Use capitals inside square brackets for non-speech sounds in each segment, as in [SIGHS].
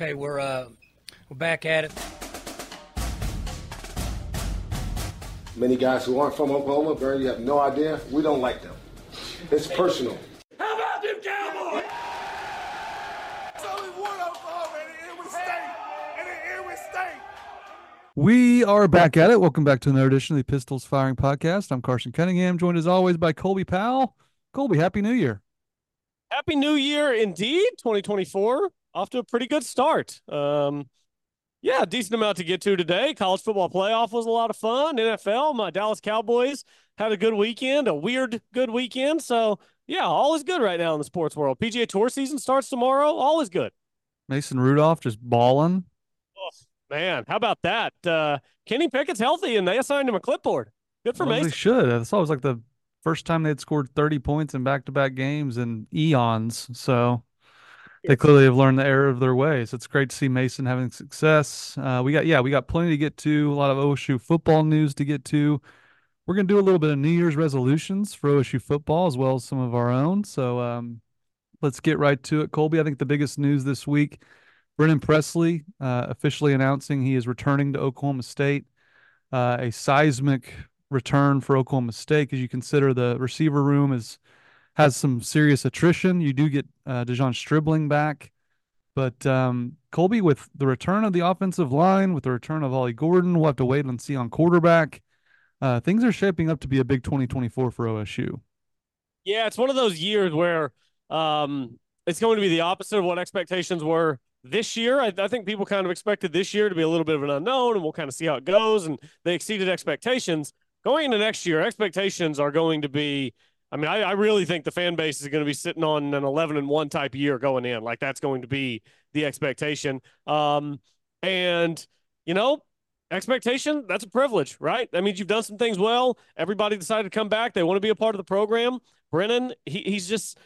Okay, we're uh, we're back at it. Many guys who aren't from Oklahoma, Barry, you have no idea. We don't like them. It's personal. How about them Cowboys? It's only one Oklahoma, and it was state, and it was state. We are back at it. Welcome back to another edition of the Pistols Firing Podcast. I'm Carson Cunningham, joined as always by Colby Powell. Colby, Happy New Year. Happy New Year indeed, 2024. Off to a pretty good start. Um, yeah, decent amount to get to today. College football playoff was a lot of fun. NFL, my Dallas Cowboys had a good weekend, a weird good weekend. So, yeah, all is good right now in the sports world. PGA Tour season starts tomorrow. All is good. Mason Rudolph just balling. Oh, man, how about that? Uh, Kenny Pickett's healthy, and they assigned him a clipboard. Good for well, Mason. They should. I saw it was like the first time they'd scored 30 points in back-to-back games in eons. So they clearly have learned the error of their ways. It's great to see Mason having success. Uh, we got yeah, we got plenty to get to. A lot of OSU football news to get to. We're gonna do a little bit of New Year's resolutions for OSU football as well as some of our own. So um, let's get right to it. Colby, I think the biggest news this week: Brennan Presley uh, officially announcing he is returning to Oklahoma State. Uh, a seismic return for Oklahoma State as you consider the receiver room is has some serious attrition. You do get uh, De'Zhaun Stribling back, but um, Colby with the return of the offensive line, with the return of Ollie Gordon, we'll have to wait and see on quarterback. Uh, things are shaping up to be a big 2024 for OSU. Yeah, it's one of those years where um, it's going to be the opposite of what expectations were this year. I, I, think people kind of expected this year to be a little bit of an unknown, and we'll kind of see how it goes. And they exceeded expectations. Going into next year, expectations are going to be I mean, I, I, really think the fan base is going to be sitting on an 11 and 1 type year going in. Like that's going to be the expectation. Um, and, you know, expectation, that's a privilege, right? That means you've done some things well. Everybody decided to come back. They want to be a part of the program. Brennan, he, he's just,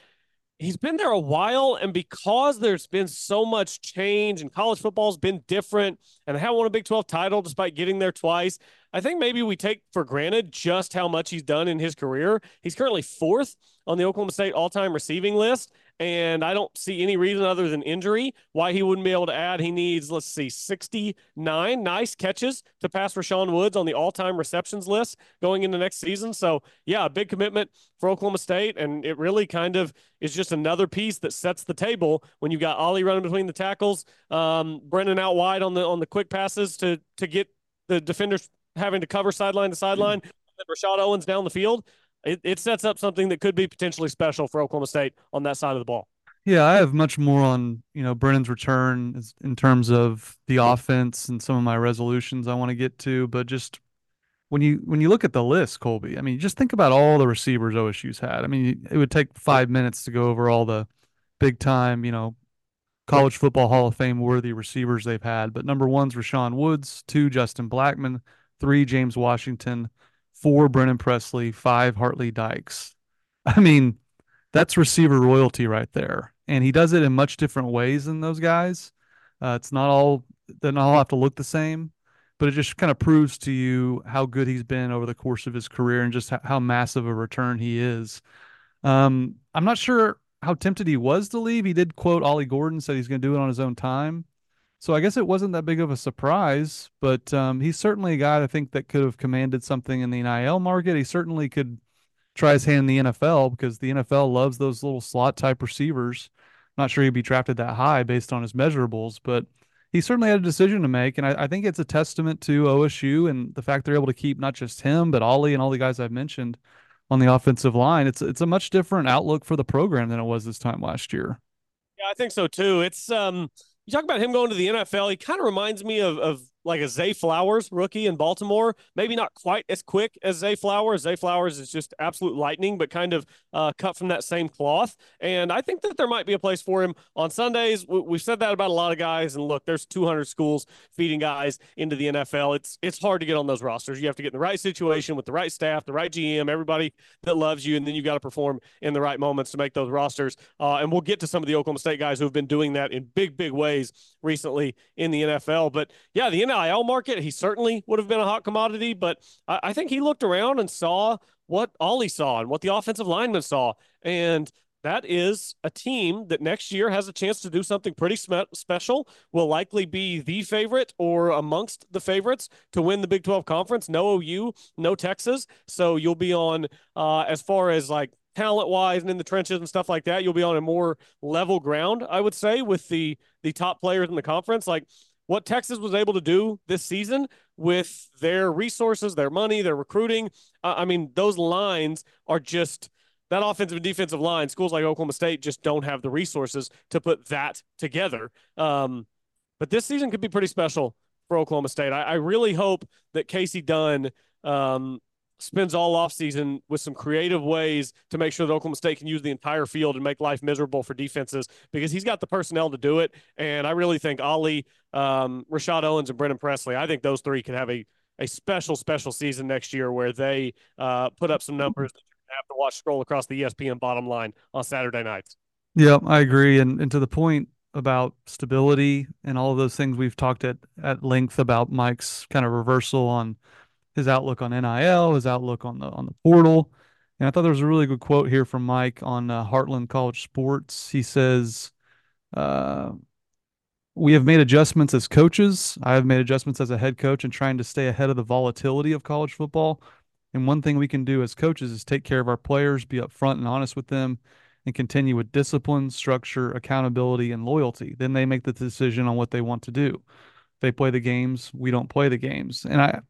he's been there a while. And because there's been so much change and college football's been different and I haven't won a Big 12 title despite getting there twice, I think maybe we take for granted just how much he's done in his career. He's currently fourth on the Oklahoma State all time receiving list. And I don't see any reason other than injury why he wouldn't be able to add. He needs, let's see, 69 nice catches to pass Rashaun Woods on the all time receptions list going into next season. So, yeah, a big commitment for Oklahoma State. And it really kind of is just another piece that sets the table when you've got Ollie running between the tackles, um, Brennan out wide on the on the quick passes to to get the defenders having to cover sideline to sideline, mm-hmm. and Rashod Owens down the field, it, it sets up something that could be potentially special for Oklahoma State on that side of the ball. Yeah, I have much more on you know Brennan's return in terms of the mm-hmm. offense and some of my resolutions I want to get to, but just when you when you look at the list, Colby, I mean, just think about all the receivers OSU's had. I mean, it would take five minutes to go over all the big time, you know, college football Hall of Fame worthy receivers they've had. But number one's Rashaun Woods, two Justin Blackmon, three James Washington, four Brennan Presley, five Hart Lee Dykes. [LAUGHS] I mean, that's receiver royalty right there. And he does it in much different ways than those guys. Uh, it's not all, they don't all have to look the same, but it just kind of proves to you how good he's been over the course of his career and just how, how massive a return he is. Um, I'm not sure how tempted he was to leave. He did quote Ollie Gordon, said he's going to do it on his own time. So I guess it wasn't that big of a surprise, but um, he's certainly a guy I think that could have commanded something in the NIL market. He certainly could try his hand in the NFL because the NFL loves those little slot type receivers. not sure he'd be drafted that high based on his measurables, but he certainly had a decision to make. And I, I think it's a testament to OSU and the fact they're able to keep not just him, but Ollie and all the guys I've mentioned on the offensive line. It's it's a much different outlook for the program than it was this time last year. Yeah, I think so too. It's um you talk about him going to the NFL. He kind of reminds me of, of like a Zay Flowers rookie in Baltimore. Maybe not quite as quick as Zay Flowers. Zay Flowers is just absolute lightning, but kind of uh, cut from that same cloth. And I think that there might be a place for him on Sundays. We've said that about a lot of guys. And look, there's 200 schools feeding guys into the NFL. It's it's hard to get on those rosters. You have to get in the right situation with the right staff, the right GM, everybody that loves you, and then you got to perform in the right moments to make those rosters. Uh, and we'll get to some of the Oklahoma State guys who have been doing that in big, big ways recently in the NFL. But yeah, the NIL market, he certainly would have been a hot commodity. But I, I think he looked around and saw what Ollie saw and what the offensive lineman saw. And that is a team that next year has a chance to do something pretty special. Will likely be the favorite or amongst the favorites to win the Big 12 conference. No OU, no Texas. So you'll be on uh, as far as like talent wise and in the trenches and stuff like that. You'll be on a more level ground, I would say, with the the top players in the conference. Like what Texas was able to do this season with their resources, their money, their recruiting. Uh, I mean, those lines are just that offensive and defensive line. Schools like Oklahoma State just don't have the resources to put that together. Um, but this season could be pretty special for Oklahoma State. I, I really hope that Kasey Dunn um, spends all offseason with some creative ways to make sure that Oklahoma State can use the entire field and make life miserable for defenses because he's got the personnel to do it. And I really think Ollie, um, Rashod Owens, and Brennan Presley, I think those three can have a, a special, special season next year where they uh, put up some numbers that you have to watch scroll across the ESPN bottom line on Saturday nights. Yeah, I agree. And, and to the point about stability and all of those things we've talked at, at length about Mike's kind of reversal on – his outlook on NIL, his outlook on the on the portal. And I thought there was a really good quote here from Mike on uh, Heartland College Sports. He says, uh, "We have made adjustments as coaches. I have made adjustments as a head coach and trying to stay ahead of the volatility of college football. And one thing we can do as coaches is take care of our players, be upfront and honest with them, and continue with discipline, structure, accountability, and loyalty. Then they make the decision on what they want to do. They play the games. We don't play the games. And I,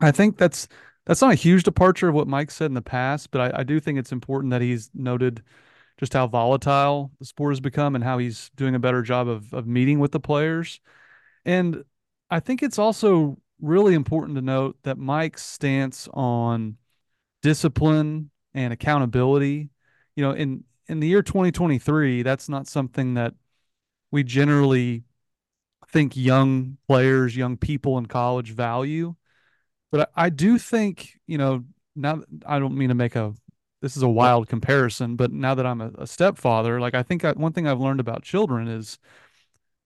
I think that's that's not a huge departure of what Mike said in the past, but I, I do think it's important that he's noted just how volatile the sport has become and how he's doing a better job of of meeting with the players. And I think it's also really important to note that Mike's stance on discipline and accountability, you know, in in the year 2023, that's not something that we generally think young players, young people in college value. But I, I do think, you know, now I don't mean to make a this is a wild comparison, but now that I'm a, a stepfather, like I think I, one thing I've learned about children is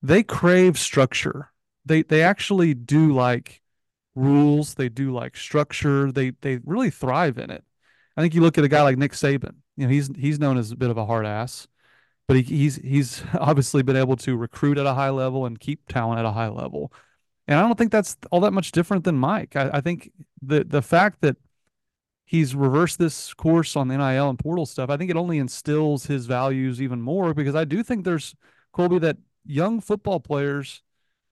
they crave structure. They they actually do like rules. They do like structure. They they really thrive in it. I think you look at a guy like Nick Saban. You know, he's he's known as a bit of a hard ass, but he, he's he's [LAUGHS] obviously been able to recruit at a high level and keep talent at a high level. And I don't think that's all that much different than Mike. I, I think the the fact that he's reversed this course on the NIL and portal stuff, I think it only instills his values even more because I do think there's Colby that young football players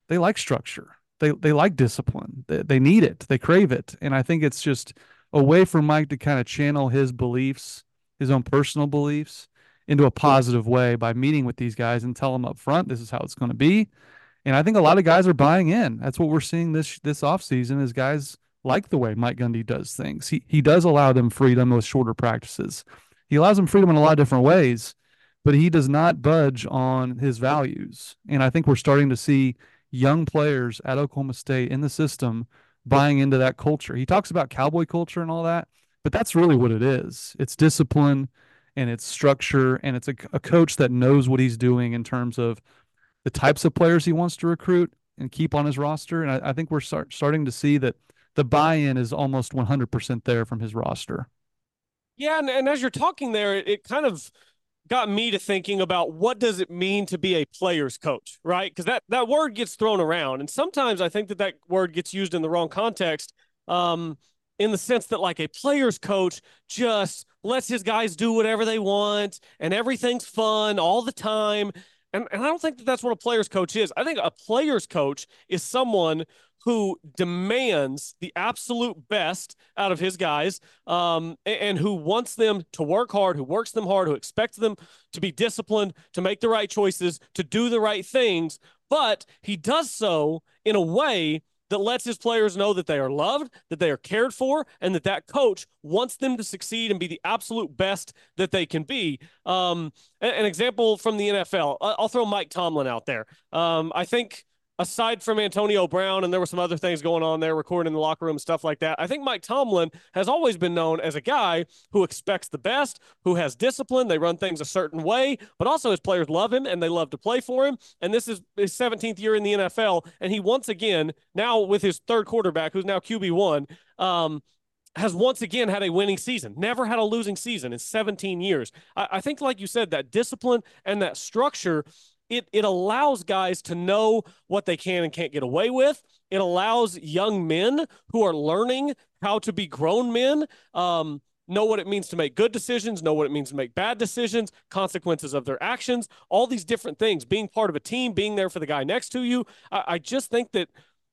they like structure. They they like discipline. They, they need it. They crave it. And I think it's just a way for Mike to kind of channel his beliefs, his own personal beliefs into a positive way by meeting with these guys and tell them up front this is how it's going to be and I think a lot of guys are buying in. That's what we're seeing this this offseason is guys like the way Mike Gundy does things. He he does allow them freedom with shorter practices. He allows them freedom in a lot of different ways, but he does not budge on his values. And I think we're starting to see young players at Oklahoma State in the system buying into that culture. He talks about cowboy culture and all that, but that's really what it is. It's discipline and it's structure and it's a, a coach that knows what he's doing in terms of the types of players he wants to recruit and keep on his roster. And I, I think we're start, starting to see that the buy-in is almost 100% there from his roster. Yeah, and, and as you're talking there, it, it kind of got me to thinking about what does it mean to be a player's coach, right? Because that that word gets thrown around, and sometimes I think that that word gets used in the wrong context. Um, in the sense that like a player's coach just lets his guys do whatever they want and everything's fun all the time and, and I don't think that that's what a player's coach is. I think a player's coach is someone who demands the absolute best out of his guys um, and, and, who wants them to work hard, who works them hard, who expects them to be disciplined, to make the right choices, to do the right things. But he does so in a way that lets his players know that they are loved, that they are cared for, and that that coach wants them to succeed and be the absolute best that they can be. Um, an, example from the NFL, I'll throw Mike Tomlin out there. Um, I think aside from Antonio Brown, and there were some other things going on there, recording in the locker room, stuff like that. I think Mike Tomlin has always been known as a guy who expects the best, who has discipline. They run things a certain way, but also his players love him and they love to play for him. And this is his 17th year in the NFL. And he once again, now with his third quarterback, who's now QB1, um, has once again had a winning season, never had a losing season in 17 years. I, I think, like you said, that discipline and that structure it it allows guys to know what they can and can't get away with. It allows young men who are learning how to be grown men um, know what it means to make good decisions, know what it means to make bad decisions, consequences of their actions, all these different things. Being part of a team, being there for the guy next to you. I, I just think that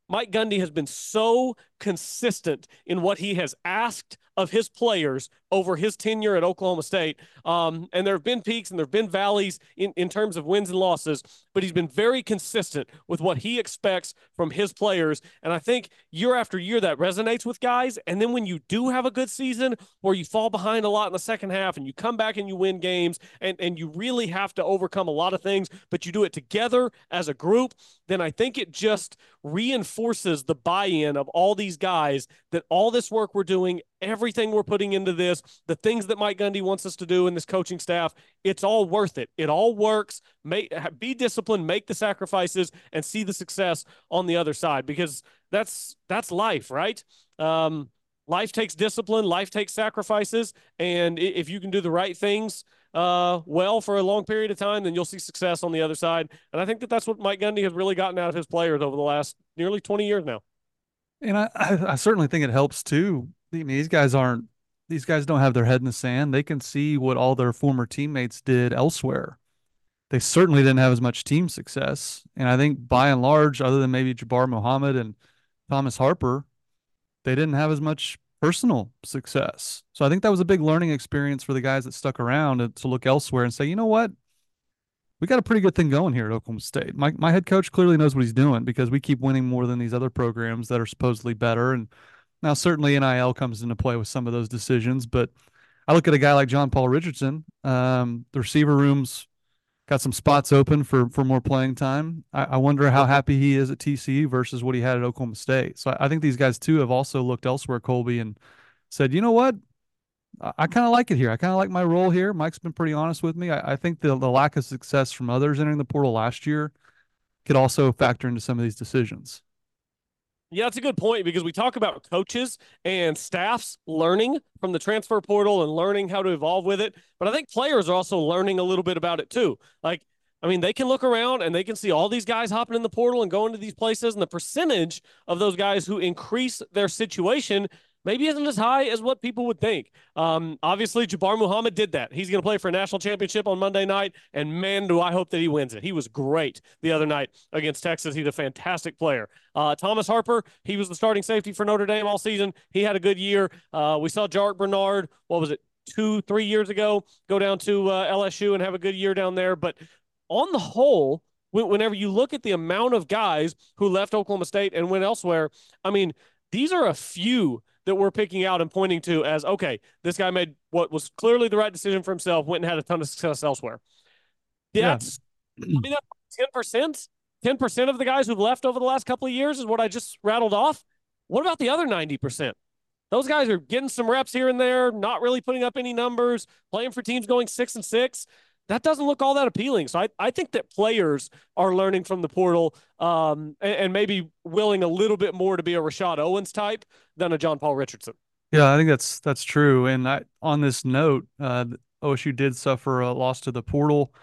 Mike Gundy has been so consistent in what he has asked of his players over his tenure at Oklahoma State. Um, and there have been peaks and there have been valleys in, in terms of wins and losses, but he's been very consistent with what he expects from his players. And I think year after year that resonates with guys. And then when you do have a good season where you fall behind a lot in the second half and you come back and you win games and, and you really have to overcome a lot of things, but you do it together as a group, then I think it just reinforces the buy in of all these guys that all this work we're doing, everything we're putting into this, the things that Mike Gundy wants us to do and this coaching staff, it's all worth it. It all works. Make, be disciplined, make the sacrifices, and see the success on the other side because that's that's life, right? Um, life takes discipline, life takes sacrifices, and if you can do the right things uh, well for a long period of time, then you'll see success on the other side. And I think that that's what Mike Gundy has really gotten out of his players over the last nearly 20 years now. And I, I certainly think it helps too. I mean, these guys aren't, these guys don't have their head in the sand. They can see what all their former teammates did elsewhere. They certainly didn't have as much team success. And I think by and large, other than maybe Jabbar Muhammad and Thomas Harper, they didn't have as much personal success. So I think that was a big learning experience for the guys that stuck around to look elsewhere and say, you know what? We got a pretty good thing going here at Oklahoma State. My my head coach clearly knows what he's doing because we keep winning more than these other programs that are supposedly better. And now certainly NIL comes into play with some of those decisions, but I look at a guy like John Paul Richardson. Um, the receiver room's got some spots open for for more playing time. I, I, wonder how happy he is at TCU versus what he had at Oklahoma State. So I, I think these guys too have also looked elsewhere, Colby, and said, you know what, I kind of like it here. I kind of like my role here. Mike's been pretty honest with me. I, I think the, the lack of success from others entering the portal last year could also factor into some of these decisions. Yeah, that's a good point because we talk about coaches and staffs learning from the transfer portal and learning how to evolve with it. But I think players are also learning a little bit about it too. Like, I mean, they can look around and they can see all these guys hopping in the portal and going to these places, and the percentage of those guys who increase their situation maybe isn't as high as what people would think. Um, obviously, Jabbar Muhammad did that. He's going to play for a national championship on Monday night, and man, do I hope that he wins it. He was great the other night against Texas. He's a fantastic player. Uh, Thomas Harper, he was the starting safety for Notre Dame all season. He had a good year. Uh, we saw Jarrick Bernard, what was it, two, three years ago, go down to uh, LSU and have a good year down there. But on the whole, whenever you look at the amount of guys who left Oklahoma State and went elsewhere, I mean, these are a few that we're picking out and pointing to as okay, this guy made what was clearly the right decision for himself, went and had a ton of success elsewhere. That's yeah. I mean ten percent. Ten percent of the guys who've left over the last couple of years is what I just rattled off. What about the other ninety percent? Those guys are getting some reps here and there, not really putting up any numbers, playing for teams going six and six that doesn't look all that appealing. So I, I think that players are learning from the portal um, and, and, maybe willing a little bit more to be a Rashod Owens type than a John Paul Richardson. Yeah, I think that's that's true. And I, on this note, uh, OSU did suffer a loss to the portal.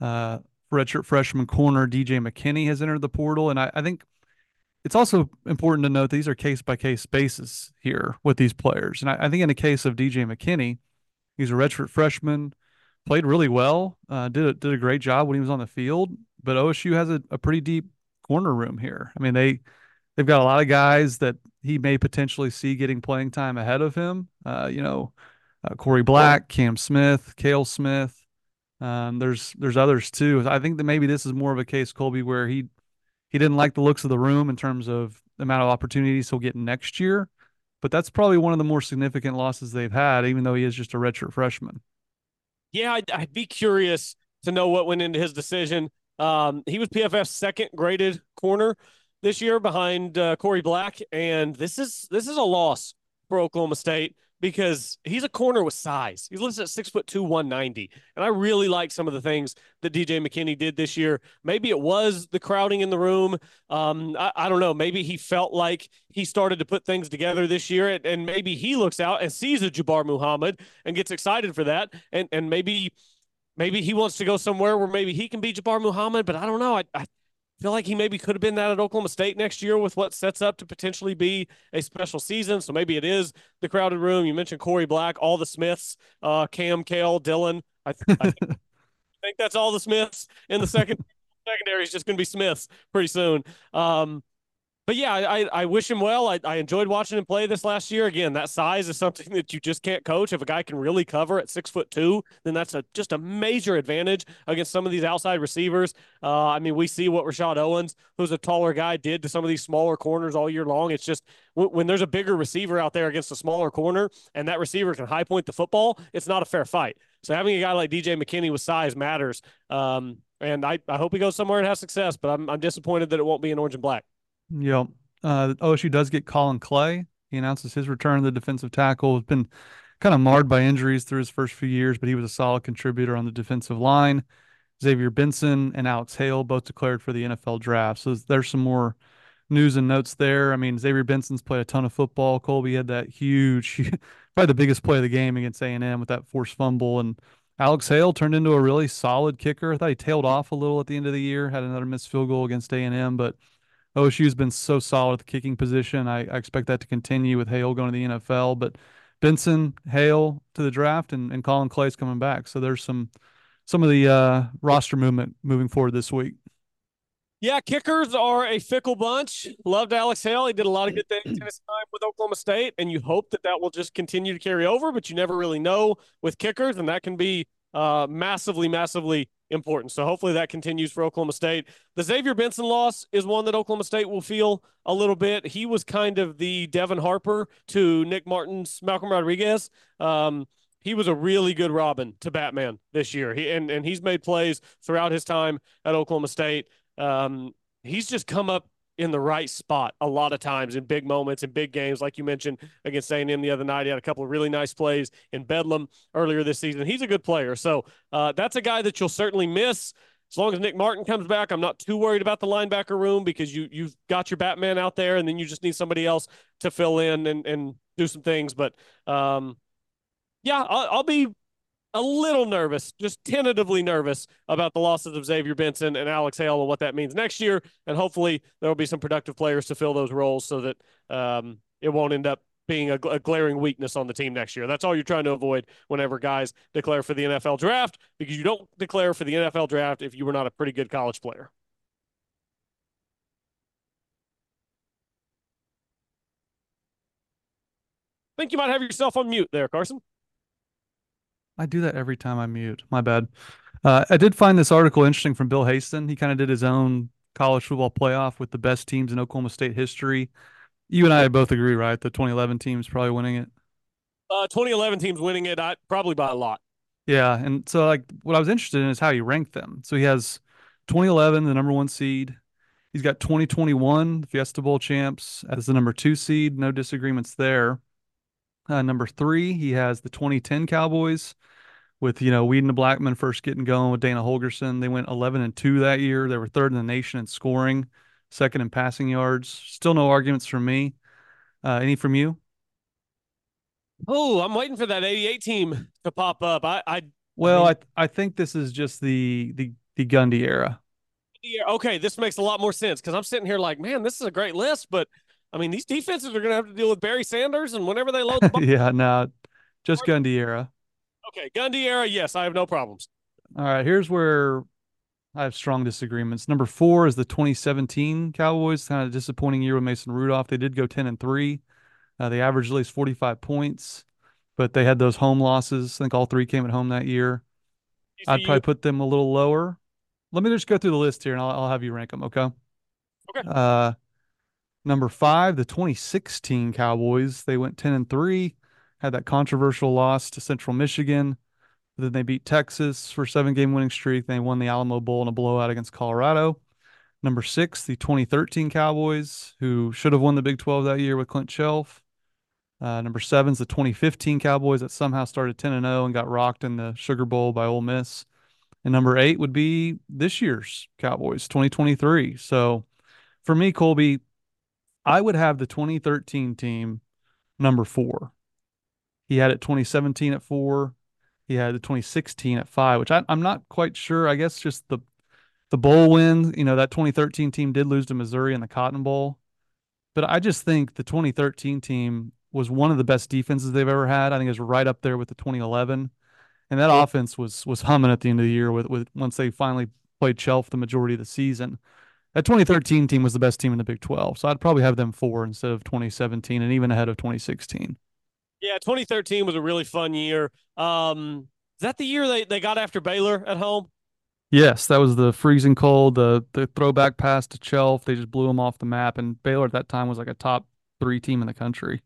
Uh, redshirt freshman corner DJ McKinney has entered the portal, and I, I think it's also important to note these are case by case basis here with these players. And I, I think in the case of DJ McKinney, he's a redshirt freshman played really well. Uh, did a, did a great job when he was on the field. But OSU has a, a pretty deep corner room here. I mean they they've got a lot of guys that he may potentially see getting playing time ahead of him. Uh, you know, uh, Corey Black, Cam Smith, Kale Smith. Um, there's there's others too. I think that maybe this is more of a case, Colby, where he he didn't like the looks of the room in terms of the amount of opportunities he'll get next year. But that's probably one of the more significant losses they've had, even though he is just a redshirt freshman. Yeah, I'd, I'd, be curious to know what went into his decision. Um, he was PFF's second graded corner this year behind uh, Corey Black, and this is this is a loss for Oklahoma State because he's a corner with size. He's listed at six foot two, 190. And I really like some of the things that DJ McKinney did this year. Maybe it was the crowding in the room. Um, I, I, don't know. Maybe he felt like he started to put things together this year, and, and maybe he looks out and sees a Jabbar Muhammad and gets excited for that. And and maybe maybe he wants to go somewhere where maybe he can be Jabbar Muhammad, but I don't know. I, I feel like he maybe could have been that at Oklahoma State next year with what sets up to potentially be a special season. So maybe it is the crowded room. You mentioned Corey Black, all the Smiths, uh, Cam, Kale, Dylan. I, th- I, think, [LAUGHS] I, think, that's all the Smiths in the second secondary is just going to be Smiths pretty soon. Um, but yeah, I, I wish him well. I, I enjoyed watching him play this last year. Again, that size is something that you just can't coach. If a guy can really cover at six foot two, then that's a just a major advantage against some of these outside receivers. Uh, I mean, we see what Rashod Owens, who's a taller guy, did to some of these smaller corners all year long. It's just w- when there's a bigger receiver out there against a smaller corner, and that receiver can high point the football, it's not a fair fight. So having a guy like DJ McKinney with size matters. Um, and I, I hope he goes somewhere and has success, but I'm, I'm disappointed that it won't be in orange and black. Yep. Uh, OSU does get Collin Clay. He announces his return to the defensive tackle. Has been kind of marred by injuries through his first few years, but he was a solid contributor on the defensive line. Xavier Benson and Alex Hale both declared for the NFL draft. So there's some more news and notes there. I mean, Xavier Benson's played a ton of football. Colby had that huge, [LAUGHS] probably the biggest play of the game against A&M with that forced fumble. And Alex Hale turned into a really solid kicker. I thought he tailed off a little at the end of the year, had another missed field goal against A&M, but – OSU's been so solid at the kicking position. I, I, expect that to continue with Hale going to the NFL. But Benson, Hale to the draft, and, and Collin Clay's coming back. So there's some some of the uh, roster movement moving forward this week. Yeah, kickers are a fickle bunch. Loved Alex Hale. He did a lot of good things in his time with Oklahoma State, and you hope that that will just continue to carry over. But you never really know with kickers, and that can be uh, massively, massively important. So hopefully that continues for Oklahoma State. The Xavier Benson loss is one that Oklahoma State will feel a little bit. He was kind of the Devin Harper to Nick Martin's Malcolm Rodriguez. Um, he was a really good Robin to Batman this year. He and, and he's made plays throughout his time at Oklahoma State. Um, he's just come up in the right spot a lot of times in big moments in big games, like you mentioned against A&M the other night. He had a couple of really nice plays in Bedlam earlier this season. He's a good player, so uh, that's a guy that you'll certainly miss. As long as Nick Martin comes back, I'm not too worried about the linebacker room because you you've got your Batman out there, and then you just need somebody else to fill in and and do some things. But um, yeah, I'll, I'll be a little nervous, just tentatively nervous about the losses of Xavier Benson and Alex Hale and what that means next year. And hopefully there will be some productive players to fill those roles so that um, it won't end up being a, a, glaring weakness on the team next year. That's all you're trying to avoid whenever guys declare for the NFL draft because you don't declare for the NFL draft if you were not a pretty good college player. I think you might have yourself on mute there, Carson. I do that every time I mute. My bad. Uh, I did find this article interesting from Bill Haisten. He kind of did his own college football playoff with the best teams in Oklahoma State history. You and I both agree, right? The 2011 team's probably winning it. Uh, 2011 team's winning it, I, probably by a lot. Yeah, and so like what I was interested in is how he ranked them. So he has 2011, the number one seed. He's got 2021 Fiesta Bowl champs as the number two seed. No disagreements there. Uh, number three, he has the 2010 Cowboys with you know Weeden and Blackmon first getting going with Dana Holgorsen. They went 11 and two that year. They were third in the nation in scoring, second in passing yards. Still no arguments from me. Uh, any from you? Oh, I'm waiting for that 88 team to pop up. I, I well, I, mean, I, I think this is just the the the Gundy era. Okay, this makes a lot more sense because I'm sitting here like, man, this is a great list, but I mean, these defenses are going to have to deal with Barry Sanders, and whenever they load the [LAUGHS] ball, yeah, no, just Gundy era. Okay, Gundy era, yes, I have no problems. All right, here's where I have strong disagreements. Number four is the 2017 Cowboys. Kind of disappointing year with Mason Rudolph. They did go 10 and three. Uh, they averaged at least 45 points, but they had those home losses. I think all three came at home that year. I'd probably put them a little lower. Let me just go through the list here, and I'll, I'll have you rank them. Okay. Okay. Uh, Number five, the 2016 Cowboys. They went 10 and 3, had that controversial loss to Central Michigan. Then they beat Texas for seven game winning streak. They won the Alamo Bowl in a blowout against Colorado. Number six, the 2013 Cowboys, who should have won the Big 12 that year with Clint Chelf. Uh, number seven is the 2015 Cowboys that somehow started 10 and 0 and got rocked in the Sugar Bowl by Ole Miss. And number eight would be this year's Cowboys, 2023. So for me, Colby, I would have the 2013 team number four. He had it 2017 at four. He had the 2016 at five, which I, am not quite sure. I guess just the the bowl win. You know that 2013 team did lose to Missouri in the Cotton Bowl, but I just think the 2013 team was one of the best defenses they've ever had. I think it was right up there with the 2011, and that yeah. offense was was humming at the end of the year with with once they finally played Chelf the majority of the season. That 2013 team was the best team in the Big 12, so I'd probably have them four instead of 2017, and even ahead of 2016. Yeah, 2013 was a really fun year. Um, is that the year they, they got after Baylor at home? Yes, that was the freezing cold, the the throwback pass to Chelf. They just blew them off the map, and Baylor at that time was like a top three team in the country.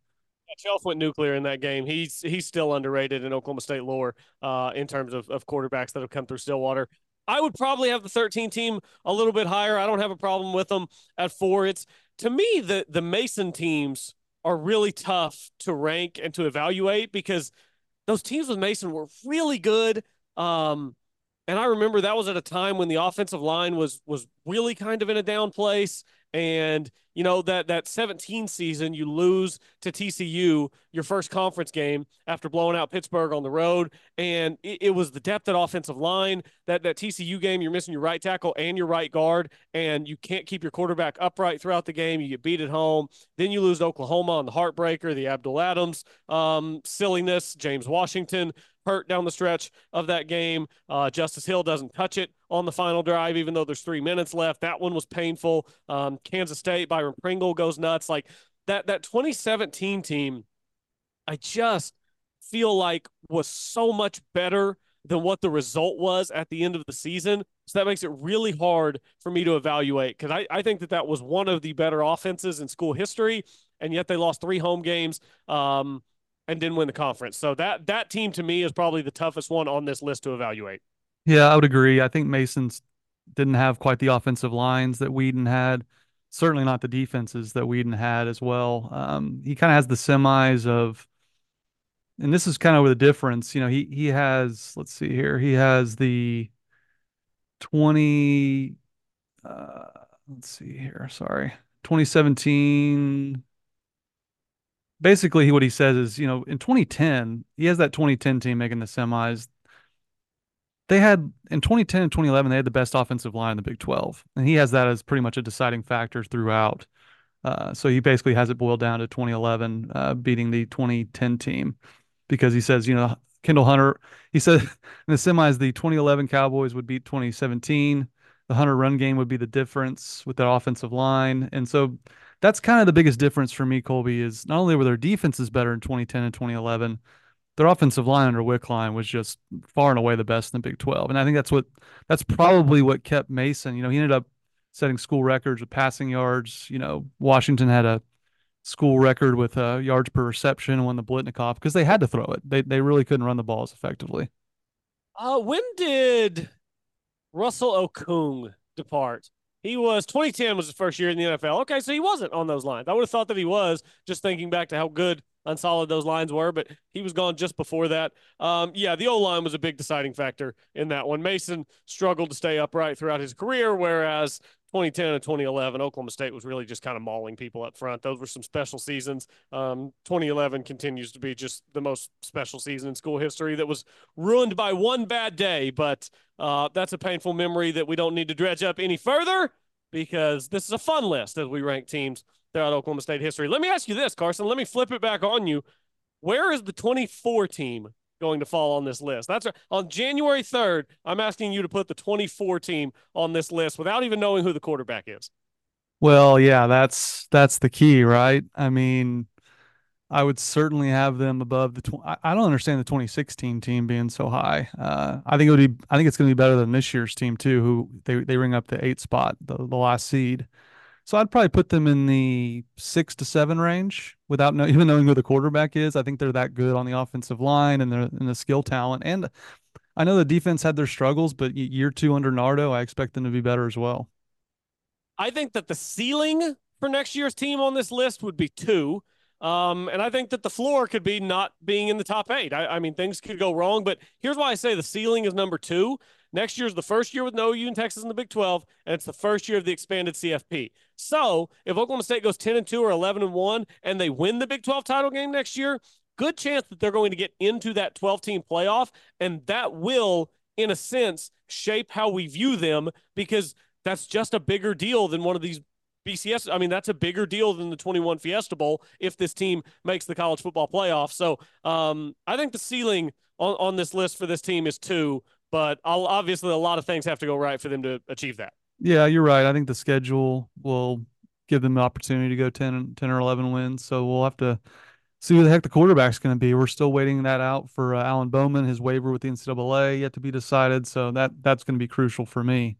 Yeah, Chelf went nuclear in that game. He's he's still underrated in Oklahoma State lore uh, in terms of, of quarterbacks that have come through Stillwater. I would probably have the 13 team a little bit higher. I don't have a problem with them at four. It's to me the the Mason teams are really tough to rank and to evaluate because those teams with Mason were really good. Um, and I remember that was at a time when the offensive line was was really kind of in a down place. And you know that that 17 season, you lose to TCU your first conference game after blowing out Pittsburgh on the road, and it, it, was the depth at offensive line. That that TCU game, you're missing your right tackle and your right guard, and you can't keep your quarterback upright throughout the game. You get beat at home. Then you lose to Oklahoma on the heartbreaker, the Abdul Adams um, silliness, James Washington hurt down the stretch of that game. Uh, Justice Hill doesn't touch it on the final drive, even though there's three minutes left. That one was painful. Um, Kansas State, Byron Pringle goes nuts. Like that, that 2017 team, I just feel like was so much better than what the result was at the end of the season. So that makes it really hard for me to evaluate because I, I think that that was one of the better offenses in school history. And yet they lost three home games. Um, and didn't win the conference. So that that team to me is probably the toughest one on this list to evaluate. Yeah, I would agree. I think Mason's didn't have quite the offensive lines that Weeden had. Certainly not the defenses that Weeden had as well. Um, he kind of has the semis of, and this is kind of the difference. You know, he he has. Let's see here. He has the twenty. Uh, let's see here. Sorry, 2017 basically what he says is, you know, in 2010, he has that 2010 team making the semis. They had in 2010 and 2011, they had the best offensive line in the Big 12, and he has that as pretty much a deciding factor throughout. Uh, so he basically has it boiled down to 2011 uh, beating the 2010 team because he says, you know, Kendall Hunter. He said [LAUGHS] in the semis, the 2011 Cowboys would beat 2017. The Hunter run game would be the difference with that offensive line, and so that's kind of the biggest difference for me, Colby, is not only were their defenses better in 2010 and 2011, their offensive line under Wickline was just far and away the best in the Big 12. And I think that's what that's probably what kept Mason. You know, he ended up setting school records with passing yards. You know, Washington had a school record with uh, yards per reception and won the Biletnikoff because they had to throw it. They they really couldn't run the balls effectively. Uh, when did Russell Okung depart? He was 2010 was his first year in the NFL. Okay, so he wasn't on those lines. I would have thought that he was, just thinking back to how good and solid those lines were, but he was gone just before that. Um, yeah, the O line was a big deciding factor in that one. Mason struggled to stay upright throughout his career, whereas 2010 and 2011, Oklahoma State was really just kind of mauling people up front. Those were some special seasons. Um, 2011 continues to be just the most special season in school history that was ruined by one bad day, but uh, that's a painful memory that we don't need to dredge up any further because this is a fun list as we rank teams throughout Oklahoma State history. Let me ask you this, Carson. Let me flip it back on you. Where is the 24 team going to fall on this list. That's right. on January 3rd. I'm asking you to put the 24 team on this list without even knowing who the quarterback is. Well, yeah, that's that's the key, right? I mean, I would certainly have them above the. Tw- I don't understand the 2016 team being so high. Uh, I think it would be. I think it's going to be better than this year's team too. Who they they ring up the eight spot, the, the last seed. So I'd probably put them in the six to seven range without know, [LAUGHS] even knowing who the quarterback is. I think they're that good on the offensive line and they're in the skill talent. And I know the defense had their struggles, but year two under Nardo, I expect them to be better as well. I think that the ceiling for next year's team on this list would be two. Um, and I think that the floor could be not being in the top eight. I, I mean, things could go wrong, but here's why I say the ceiling is number two. Next year is the first year with no U in Texas in the Big 12, and it's the first year of the expanded CFP. So if Oklahoma State goes 10 and 2 or 11 and 1 and they win the Big 12 title game next year, good chance that they're going to get into that 12 team playoff. And that will, in a sense, shape how we view them because that's just a bigger deal than one of these BCS. I mean, that's a bigger deal than the 21 Fiesta Bowl if this team makes the college football playoff. So um, I think the ceiling on, on this list for this team is two, but I'll, obviously a lot of things have to go right for them to achieve that. Yeah, you're right. I think the schedule will give them the opportunity to go 10, 10 or 11 wins. So we'll have to see who the heck the quarterback's going to be. We're still waiting that out for uh, Alan Bowman. His waiver with the NCAA yet to be decided. So that that's going to be crucial for me.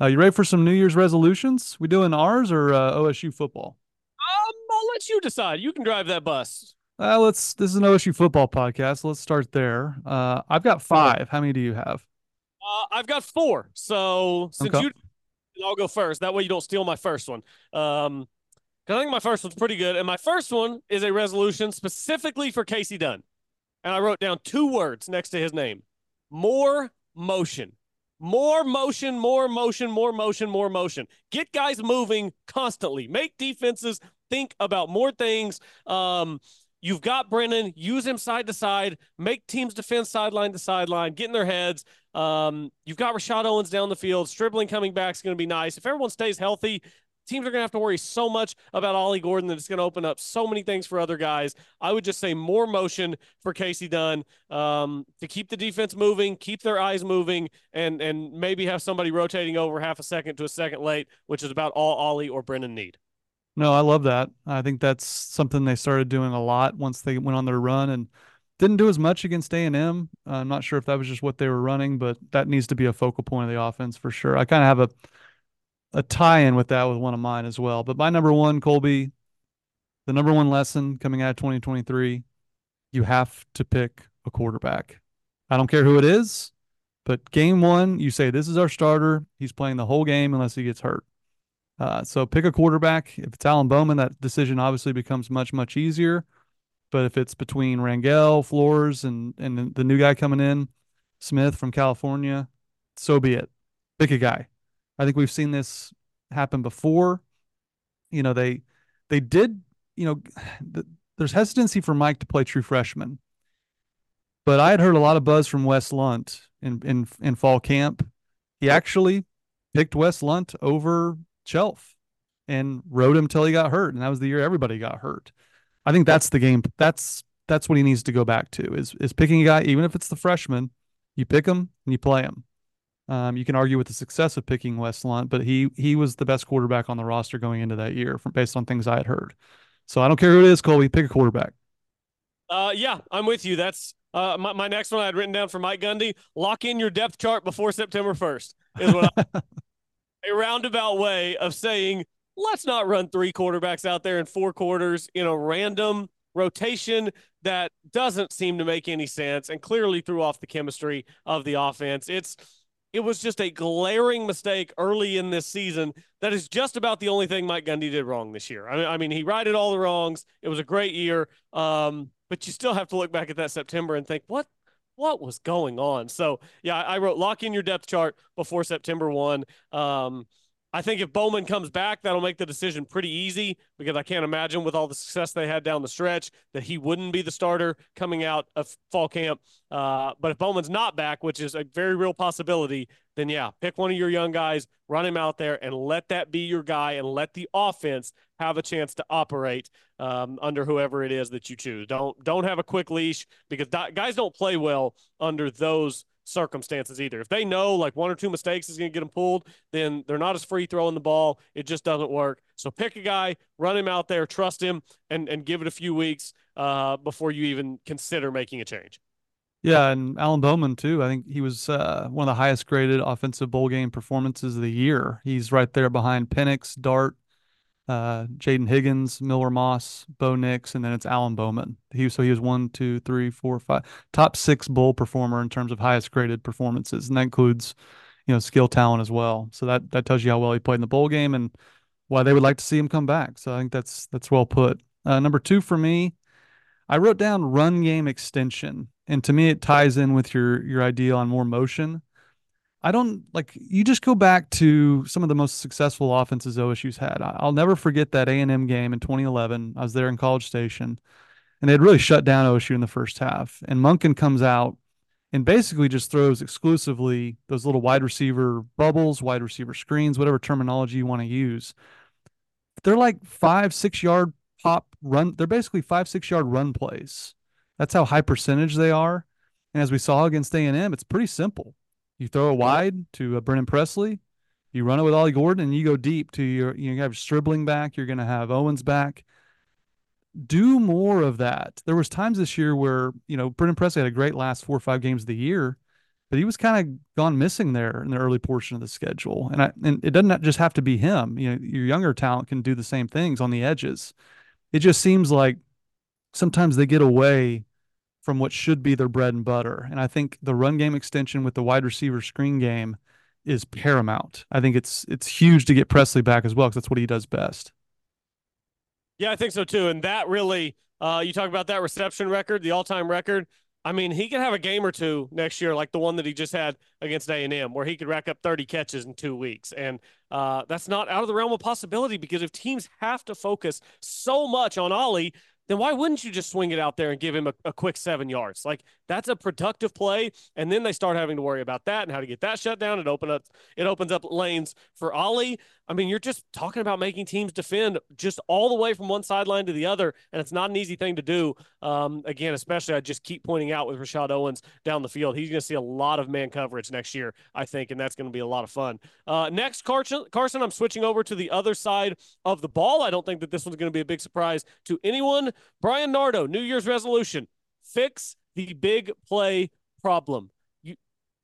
Uh, you ready for some New Year's resolutions? We doing ours or uh, OSU football? Um, I'll let you decide. You can drive that bus. Uh, let's. This is an OSU football podcast. Let's start there. Uh, I've got five. How many do you have? Uh, I've got four. So since Okay. you, I'll go first. That way you don't steal my first one. Um, I think my first one's pretty good, and my first one is a resolution specifically for Kasey Dunn, and I wrote down two words next to his name: more motion. More motion, more motion, more motion, more motion. Get guys moving constantly. Make defenses think about more things. Um, you've got Brennan. Use him side to side. Make teams defend sideline to sideline. Get in their heads. Um, you've got Rashod Owens down the field. Stribling coming back is going to be nice. If everyone stays healthy, teams are going to have to worry so much about Ollie Gordon that it's going to open up so many things for other guys. I would just say more motion for Kasey Dunn um, to keep the defense moving, keep their eyes moving, and and maybe have somebody rotating over half a second to a second late, which is about all Ollie or Brennan need. No, I love that. I think that's something they started doing a lot once they went on their run and didn't do as much against A&M. Uh, I'm not sure if that was just what they were running, but that needs to be a focal point of the offense for sure. I kind of have a a tie-in with that with one of mine as well. But my number one, Colby, the number one lesson coming out of 2023, you have to pick a quarterback. I don't care who it is, but game one, you say this is our starter. He's playing the whole game unless he gets hurt. Uh, so pick a quarterback. If it's Alan Bowman, that decision obviously becomes much much easier. But if it's between Rangel, Flores, and and the new guy coming in, Smith from California, so be it. Pick a guy. I think we've seen this happen before. You know, they they did. You know, [SIGHS] th- there's hesitancy for Mike to play true freshman, but I had heard a lot of buzz from Wes Lunt in in in fall camp. He actually picked Wes Lunt over Chelf and rode him till he got hurt, and that was the year everybody got hurt. I think that's the game. That's that's what he needs to go back to is is picking a guy, even if it's the freshman. You pick him and you play him. Um, you can argue with the success of picking Wes Lunt, but he he was the best quarterback on the roster going into that year, from based on things I had heard. So I don't care who it is, Colby. Pick a quarterback. Uh, yeah, I'm with you. That's uh, my, my next one I had written down for Mike Gundy. Lock in your depth chart before September 1st is what I, [LAUGHS] a roundabout way of saying let's not run three quarterbacks out there in four quarters in a random rotation that doesn't seem to make any sense and clearly threw off the chemistry of the offense. It's it was just a glaring mistake early in this season that is just about the only thing Mike Gundy did wrong this year. I mean, I mean he righted all the wrongs. It was a great year. Um, but you still have to look back at that September and think, what what was going on? So yeah, I wrote lock in your depth chart before September one. Um, I think if Bowman comes back, that'll make the decision pretty easy because I can't imagine with all the success they had down the stretch that he wouldn't be the starter coming out of fall camp. Uh, but if Bowman's not back, which is a very real possibility, then yeah, pick one of your young guys, run him out there, and let that be your guy, and let the offense have a chance to operate um, under whoever it is that you choose. Don't don't have a quick leash because guys don't play well under those circumstances either. If they know like one or two mistakes is going to get them pulled, then they're not as free throwing the ball. It just doesn't work. So pick a guy, run him out there, trust him, and and give it a few weeks uh, before you even consider making a change. Yeah, and Alan Bowman too. I think he was uh, one of the highest graded offensive bowl game performances of the year. He's right there behind Penix, Dart, uh, Jaden Higgins, Miller Moss, Bo Nix, and then it's Alan Bowman. He so he was one, two, three, four, five, top six bowl performer in terms of highest graded performances, and that includes, you know, skill talent as well. So that that tells you how well he played in the bowl game and why they would like to see him come back. So I think that's that's well put. Uh, number two for me, I wrote down run game extension, and to me, it ties in with your your idea on more motion. I don't like you just go back to some of the most successful offenses OSU's had. I'll never forget that A&M game in 2011. I was there in College Station and they had really shut down OSU in the first half. And Monken comes out and basically just throws exclusively those little wide receiver bubbles, wide receiver screens, whatever terminology you want to use. They're like five, six yard pop run. They're basically five, six yard run plays. That's how high percentage they are. And as we saw against A&M, it's pretty simple. You throw it wide to uh, Brennan Presley, you run it with Ollie Gordon, and you go deep to your. You have Stribling back. You're going to have Owens back do more of that. There was times this year where, you know, Brennan Presley had a great last four or five games of the year, but he was kind of gone missing there in the early portion of the schedule. And I, and it doesn't just have to be him. You know, your younger talent can do the same things on the edges. It just seems like sometimes they get away from what should be their bread and butter. And I think the run game extension with the wide receiver screen game is paramount. I think it's it's huge to get Presley back as well because that's what he does best. Yeah, I think so too. And that really, uh, you talk about that reception record, the all-time record. I mean, he could have a game or two next year, like the one that he just had against A and M, where he could rack up 30 catches in two weeks, and uh, that's not out of the realm of possibility because if teams have to focus so much on Ollie, then why wouldn't you just swing it out there and give him a, a, quick seven yards? Like that's a productive play. And then they start having to worry about that and how to get that shut down. It open up it opens up lanes for Ollie. I mean, you're just talking about making teams defend just all the way from one sideline to the other, and it's not an easy thing to do. Um, again, especially I just keep pointing out with Rashod Owens down the field, he's going to see a lot of man coverage next year, I think, and that's going to be a lot of fun. Uh, next, Carson, Carson, I'm switching over to the other side of the ball. I don't think that this one's going to be a big surprise to anyone. Bryan Nardo, New Year's resolution: fix the big play problem. You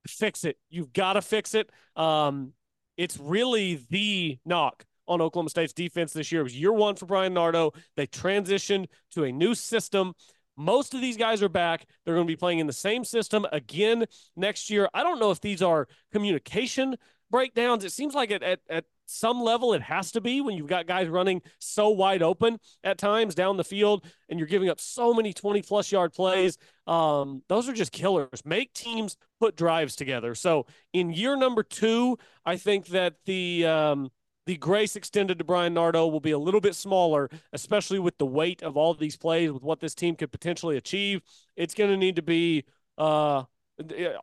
fix it. You've got to fix it. Um, it's really the knock on Oklahoma State's defense this year. It was year one for Bryan Nardo. They transitioned to a new system. Most of these guys are back. They're going to be playing in the same system again next year. I don't know if these are communication breakdowns. It seems like at, at, at some level it has to be when you've got guys running so wide open at times down the field and you're giving up so many 20 plus yard plays. Um, those are just killers. Make teams put drives together. So in year number two i think that the um, the grace extended to Bryan Nardo will be a little bit smaller, especially with the weight of all these plays, with what this team could potentially achieve. It's going to need to be uh,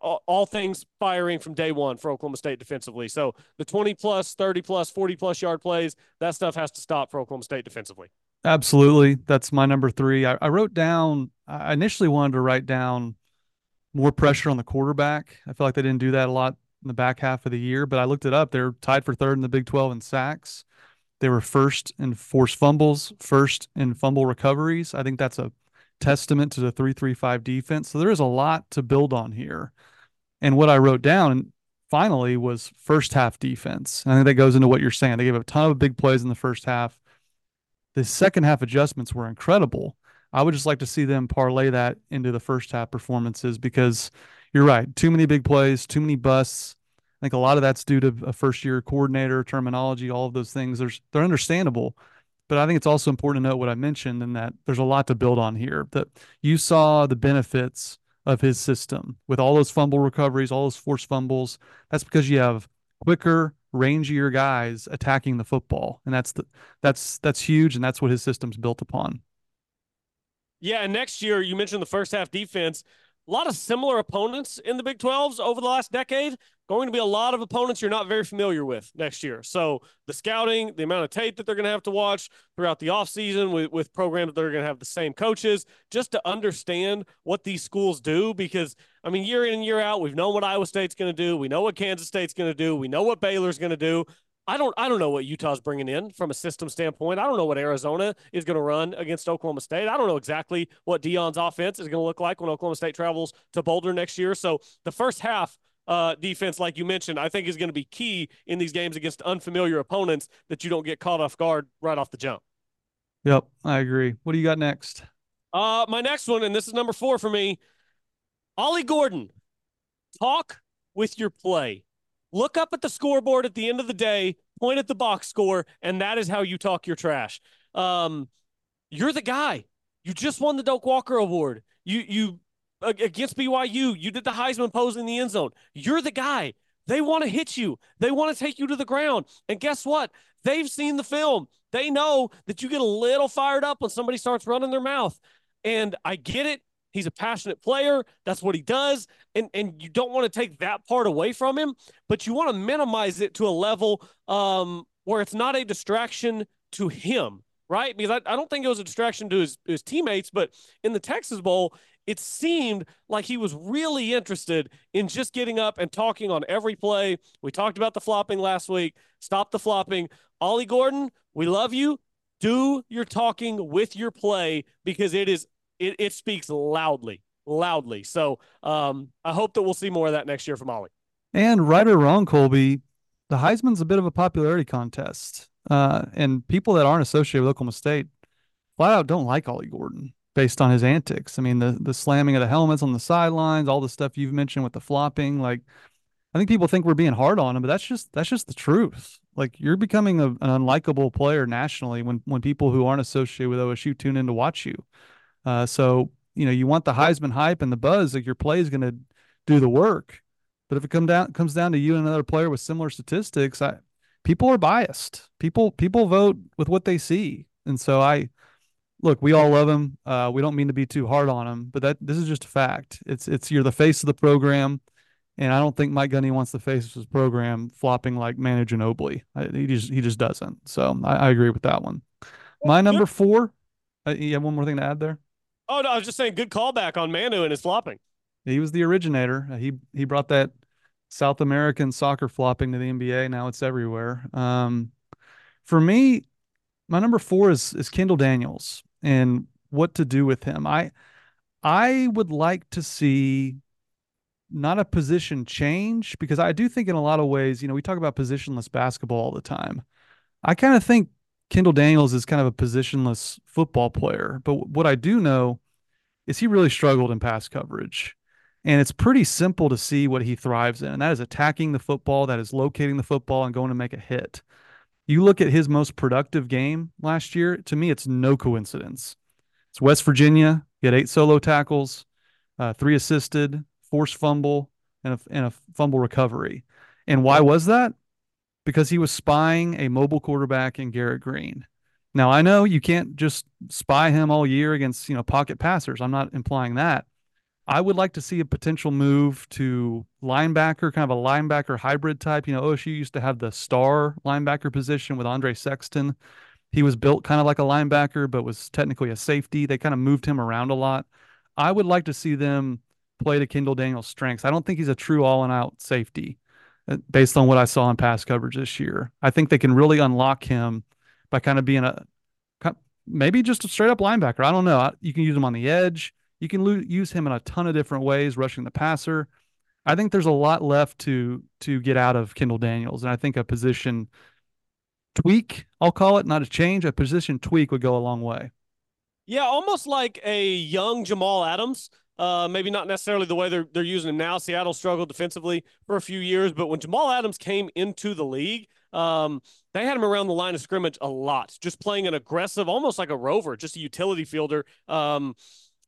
all things firing from day one for Oklahoma State defensively. So the 20 plus, 30 plus, 40 plus yard plays, that stuff has to stop for Oklahoma State defensively. Absolutely. That's my number three. I, I wrote down, I initially wanted to write down more pressure on the quarterback. I feel like they didn't do that a lot in the back half of the year, but I looked it up. They're tied for third in the Big 12 in sacks. They were first in forced fumbles, first in fumble recoveries. I think that's a testament to the 335 defense. So there is a lot to build on here. And what I wrote down finally was first half defense. And I think that goes into what you're saying. They gave a ton of big plays in the first half. The second half adjustments were incredible. I would just like to see them parlay that into the first half performances because you're right. Too many big plays, too many busts. I think a lot of that's due to a first year coordinator, terminology, all of those things. There's they're understandable. But I think it's also important to note what I mentioned and that there's a lot to build on here. That you saw the benefits of his system with all those fumble recoveries, all those forced fumbles. That's because you have quicker, rangier guys attacking the football, and that's the that's that's huge, and that's what his system's built upon. Yeah, and next year you mentioned the first half defense a lot of similar opponents in the Big 12s over the last decade. Going to be a lot of opponents you're not very familiar with next year. So the scouting, the amount of tape that they're going to have to watch throughout the offseason with, with programs that are going to have the same coaches, just to understand what these schools do. Because, I mean, year in and year out, we've known what Iowa State's going to do. We know what Kansas State's going to do. We know what Baylor's going to do. I don't I don't know what Utah's bringing in from a system standpoint. I don't know what Arizona is going to run against Oklahoma State. I don't know exactly what Deion's offense is going to look like when Oklahoma State travels to Boulder next year. So the first half uh, defense, like you mentioned, I think is going to be key in these games against unfamiliar opponents that you don't get caught off guard right off the jump. Yep, I agree. What do you got next? Uh, my next one, and this is number four for me. Ollie Gordon, talk with your play. Look up at the scoreboard at the end of the day, point at the box score, and that is how you talk your trash. Um, you're the guy. You just won the Doak Walker Award. You you against BYU, you did the Heisman pose in the end zone. You're the guy. They want to hit you. They want to take you to the ground. And guess what? They've seen the film. They know that you get a little fired up when somebody starts running their mouth. And I get it. He's a passionate player. That's what he does. And and you don't want to take that part away from him, but you want to minimize it to a level um, where it's not a distraction to him, right? Because I, I don't think it was a distraction to his, his teammates, but in the Texas Bowl, it seemed like he was really interested in just getting up and talking on every play. We talked about the flopping last week. Stop the flopping. Ollie Gordon, we love you. Do your talking with your play because it is it, it speaks loudly, loudly. So um, I hope that we'll see more of that next year from Ollie. And right or wrong, Colby, the Heisman's a bit of a popularity contest. Uh, and people that aren't associated with Oklahoma State flat out don't like Ollie Gordon based on his antics. I mean, the the slamming of the helmets on the sidelines, all the stuff you've mentioned with the flopping. Like, I think people think we're being hard on him, but that's just that's just the truth. Like, you're becoming a, an unlikable player nationally when when people who aren't associated with OSU tune in to watch you. Uh, so you know, you want the Heisman hype and the buzz. Like, your play is going to do the work. But if it come down comes down to you and another player with similar statistics, I people are biased. People people vote with what they see, and so I look, we all love him. Uh, we don't mean to be too hard on him, but that this is just a fact. It's it's you're the face of the program, and I don't think Mike Gundy wants the face of his program flopping like Manu Ginobili. I, he just he just doesn't. So I, I agree with that one. My number four. Uh, you have one more thing to add there? Oh no, I was just saying, good callback on Manu and his flopping. He was the originator. Uh, he he brought that South American soccer flopping to the NBA. Now it's everywhere. Um, for me, my number four is is Kendall Daniels and what to do with him. I I would like to see not a position change because I do think in a lot of ways, you know, we talk about positionless basketball all the time. I kind of think Kendall Daniels is kind of a positionless football player, but what I do know is he really struggled in pass coverage. And it's pretty simple to see what he thrives in, and that is attacking the football, that is locating the football and going to make a hit. You look at his most productive game last year, to me, it's no coincidence. It's West Virginia. He had eight solo tackles, uh, three assisted, forced fumble, and a, and a fumble recovery. And why was that? Because he was spying a mobile quarterback in Garrett Greene. Now I know you can't just spy him all year against you know pocket passers. I'm not implying that, I would like to see a potential move to linebacker, kind of a linebacker hybrid type. You know, OSU used to have the star linebacker position with Andre Sexton. He was built kind of like a linebacker, but was technically a safety. They kind of moved him around a lot. I would like to see them play to Kendall Daniels' strengths. I don't think he's a true all and out safety based on what I saw in pass coverage this year. I think they can really unlock him by kind of being a maybe just a straight up linebacker. I don't know. You can use him on the edge you can use him in a ton of different ways, rushing the passer. I think there's a lot left to to get out of Kendall Daniels, and I think a position tweak, I'll call it, not a change, a position tweak would go a long way. Yeah, almost like a young Jamal Adams. Uh, maybe not necessarily the way they're they're using him now. Seattle struggled defensively for a few years, but when Jamal Adams came into the league, um, they had him around the line of scrimmage a lot, just playing an aggressive, almost like a rover, just a utility fielder. Um,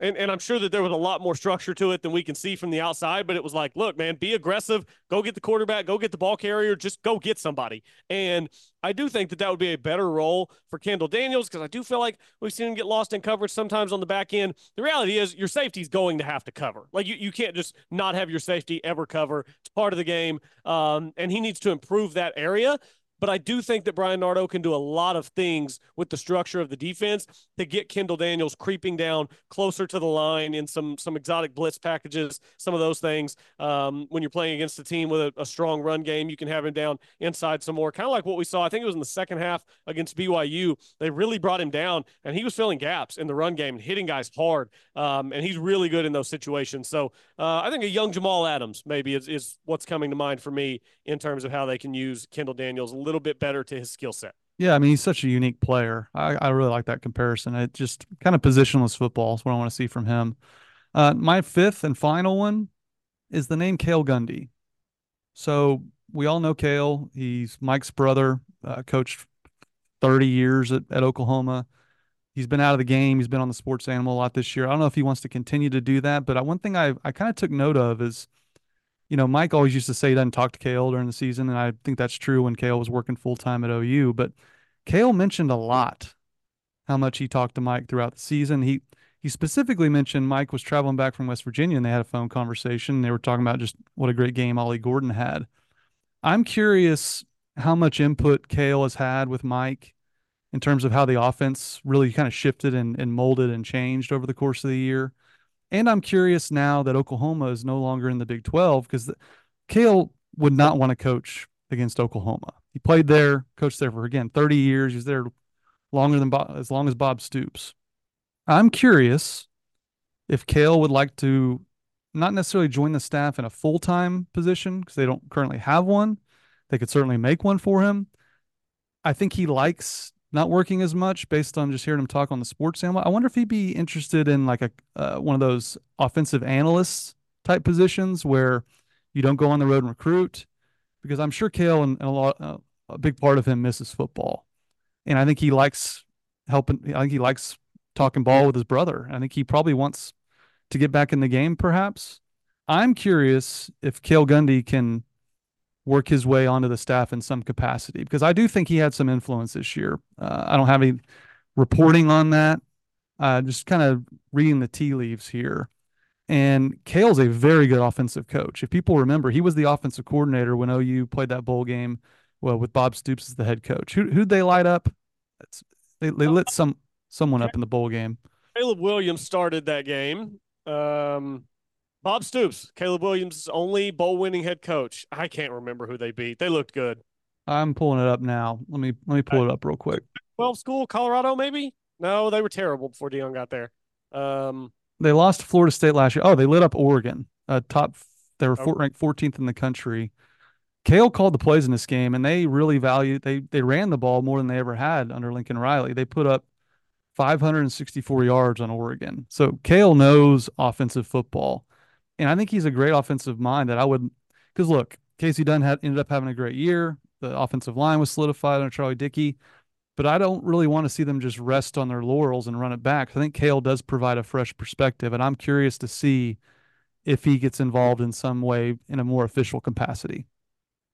and, and I'm sure that there was a lot more structure to it than we can see from the outside, but it was like, look, man, be aggressive, go get the quarterback, go get the ball carrier, just go get somebody. And I do think that that would be a better role for Kendall Daniels because I do feel like we've seen him get lost in coverage sometimes on the back end. The reality is your safety's going to have to cover. Like you, you can't just not have your safety ever cover. It's part of the game. Um, and he needs to improve that area. But I do think that Bryan Nardo can do a lot of things with the structure of the defense to get Kendall Daniels creeping down closer to the line in some some exotic blitz packages, some of those things. Um, when you're playing against a team with a, a, strong run game, you can have him down inside some more. Kind of like what we saw. I think it was in the second half against BYU. They really brought him down, and he was filling gaps in the run game and hitting guys hard. Um, and he's really good in those situations. So uh, I think a young Jamal Adams maybe is, is what's coming to mind for me in terms of how they can use Kendall Daniels little bit better to his skill set. Yeah, I mean he's such a unique player. I, I really like that comparison. It just kind of positionless football is what I want to see from him. Uh, my fifth and final one is the name Cale Gundy. So we all know Cale. He's Mike's brother, uh, coached 30 years at, at Oklahoma. He's been out of the game. He's been on the sports animal a lot this year. I don't know if he wants to continue to do that, but one thing I I kind of took note of is, you know, Mike always used to say he doesn't talk to Cale during the season, and I think that's true when Cale was working full time at OU. But Cale mentioned a lot how much he talked to Mike throughout the season. He he specifically mentioned Mike was traveling back from West Virginia and they had a phone conversation. They were talking about just what a great game Ollie Gordon had. I'm curious how much input Cale has had with Mike in terms of how the offense really kind of shifted and, and molded and changed over the course of the year. And I'm curious now that Oklahoma is no longer in the Big 12 because Cale would not want to coach against Oklahoma. He played there, coached there for again 30 years. He's there longer than Bob, as long as Bob Stoops. I'm curious if Cale would like to not necessarily join the staff in a full time position because they don't currently have one. They could certainly make one for him. I think he likes not working as much based on just hearing him talk on the sports channel. I wonder if he'd be interested in like a uh, one of those offensive analysts type positions where you don't go on the road and recruit because I'm sure Cale and, and a lot uh, a big part of him misses football, and I think he likes helping. I think he likes talking ball with his brother. I think he probably wants to get back in the game, perhaps. I'm curious if Cale Gundy can work his way onto the staff in some capacity because I do think he had some influence this year. Uh, I don't have any reporting on that. Uh, just kind of reading the tea leaves here. And Cale's a very good offensive coach. If people remember, he was the offensive coordinator when OU played that bowl game well, with Bob Stoops as the head coach. Who, who'd they light up? It's, they, they lit some someone up in the bowl game. Caleb Williams started that game. Um, Bob Stoops, Caleb Williams' only bowl winning head coach. I can't remember who they beat. They looked good. I'm pulling it up now. Let me let me pull it up real quick. 12 school, Colorado, maybe? No, they were terrible before Deion got there. Um, they lost to Florida State last year. Oh, they lit up Oregon. Uh, top, they were ranked 14th in the country. Cale called the plays in this game, and they really valued. They they ran the ball more than they ever had under Lincoln Riley. They put up 564 yards on Oregon. So Cale knows offensive football. And I think he's a great offensive mind that I would, because look, Kasey Dunn had ended up having a great year. The offensive line was solidified under Charlie Dickey, but I don't really want to see them just rest on their laurels and run it back. I think Cale does provide a fresh perspective, and I'm curious to see if he gets involved in some way in a more official capacity.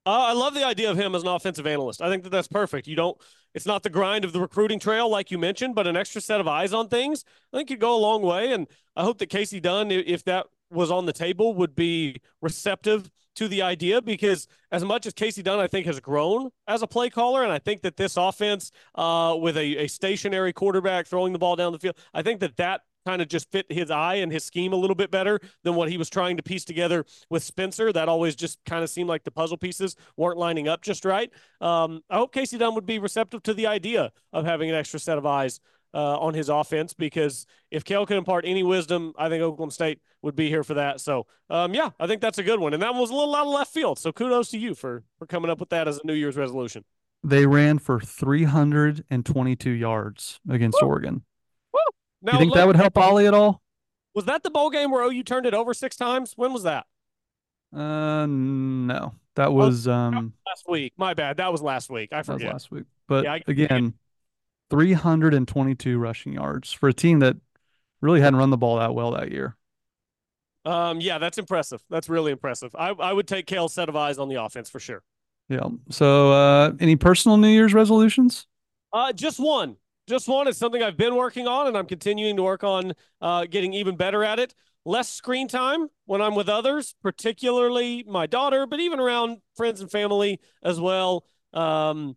Uh, I love the idea of him as an offensive analyst. I think that that's perfect. You don't, it's not the grind of the recruiting trail, like you mentioned, but an extra set of eyes on things, I think could go a long way. And I hope that Kasey Dunn, if that was on the table, would be receptive to the idea because as much as Kasey Dunn, I think, has grown as a play caller, and I think that this offense uh, with a, a stationary quarterback throwing the ball down the field, I think that that kind of just fit his eye and his scheme a little bit better than what he was trying to piece together with Spencer. That always just kind of seemed like the puzzle pieces weren't lining up just right. Um, I hope Kasey Dunn would be receptive to the idea of having an extra set of eyes uh, on his offense because if Cale could impart any wisdom, I think Oklahoma State would be here for that. So, um, yeah, I think that's a good one. And that was a little out of left field. So kudos to you for for coming up with that as a New Year's resolution. They ran for 322 yards against Woo! Oregon. Now, you think that would help Ollie at all? Was that the bowl game where OU turned it over six times? When was that? Uh, no, that oh, was oh, um last week. My bad. That was last week. I forget. last week. But yeah, again, 322 rushing yards for a team that really hadn't run the ball that well that year. Um, yeah, that's impressive. That's really impressive. I, I would take Cale's set of eyes on the offense for sure. Yeah. So, uh, any personal New Year's resolutions? Uh, just one just one. It's something I've been working on, and I'm continuing to work on uh, getting even better at it. Less screen time when I'm with others, particularly my daughter, but even around friends and family as well. Um,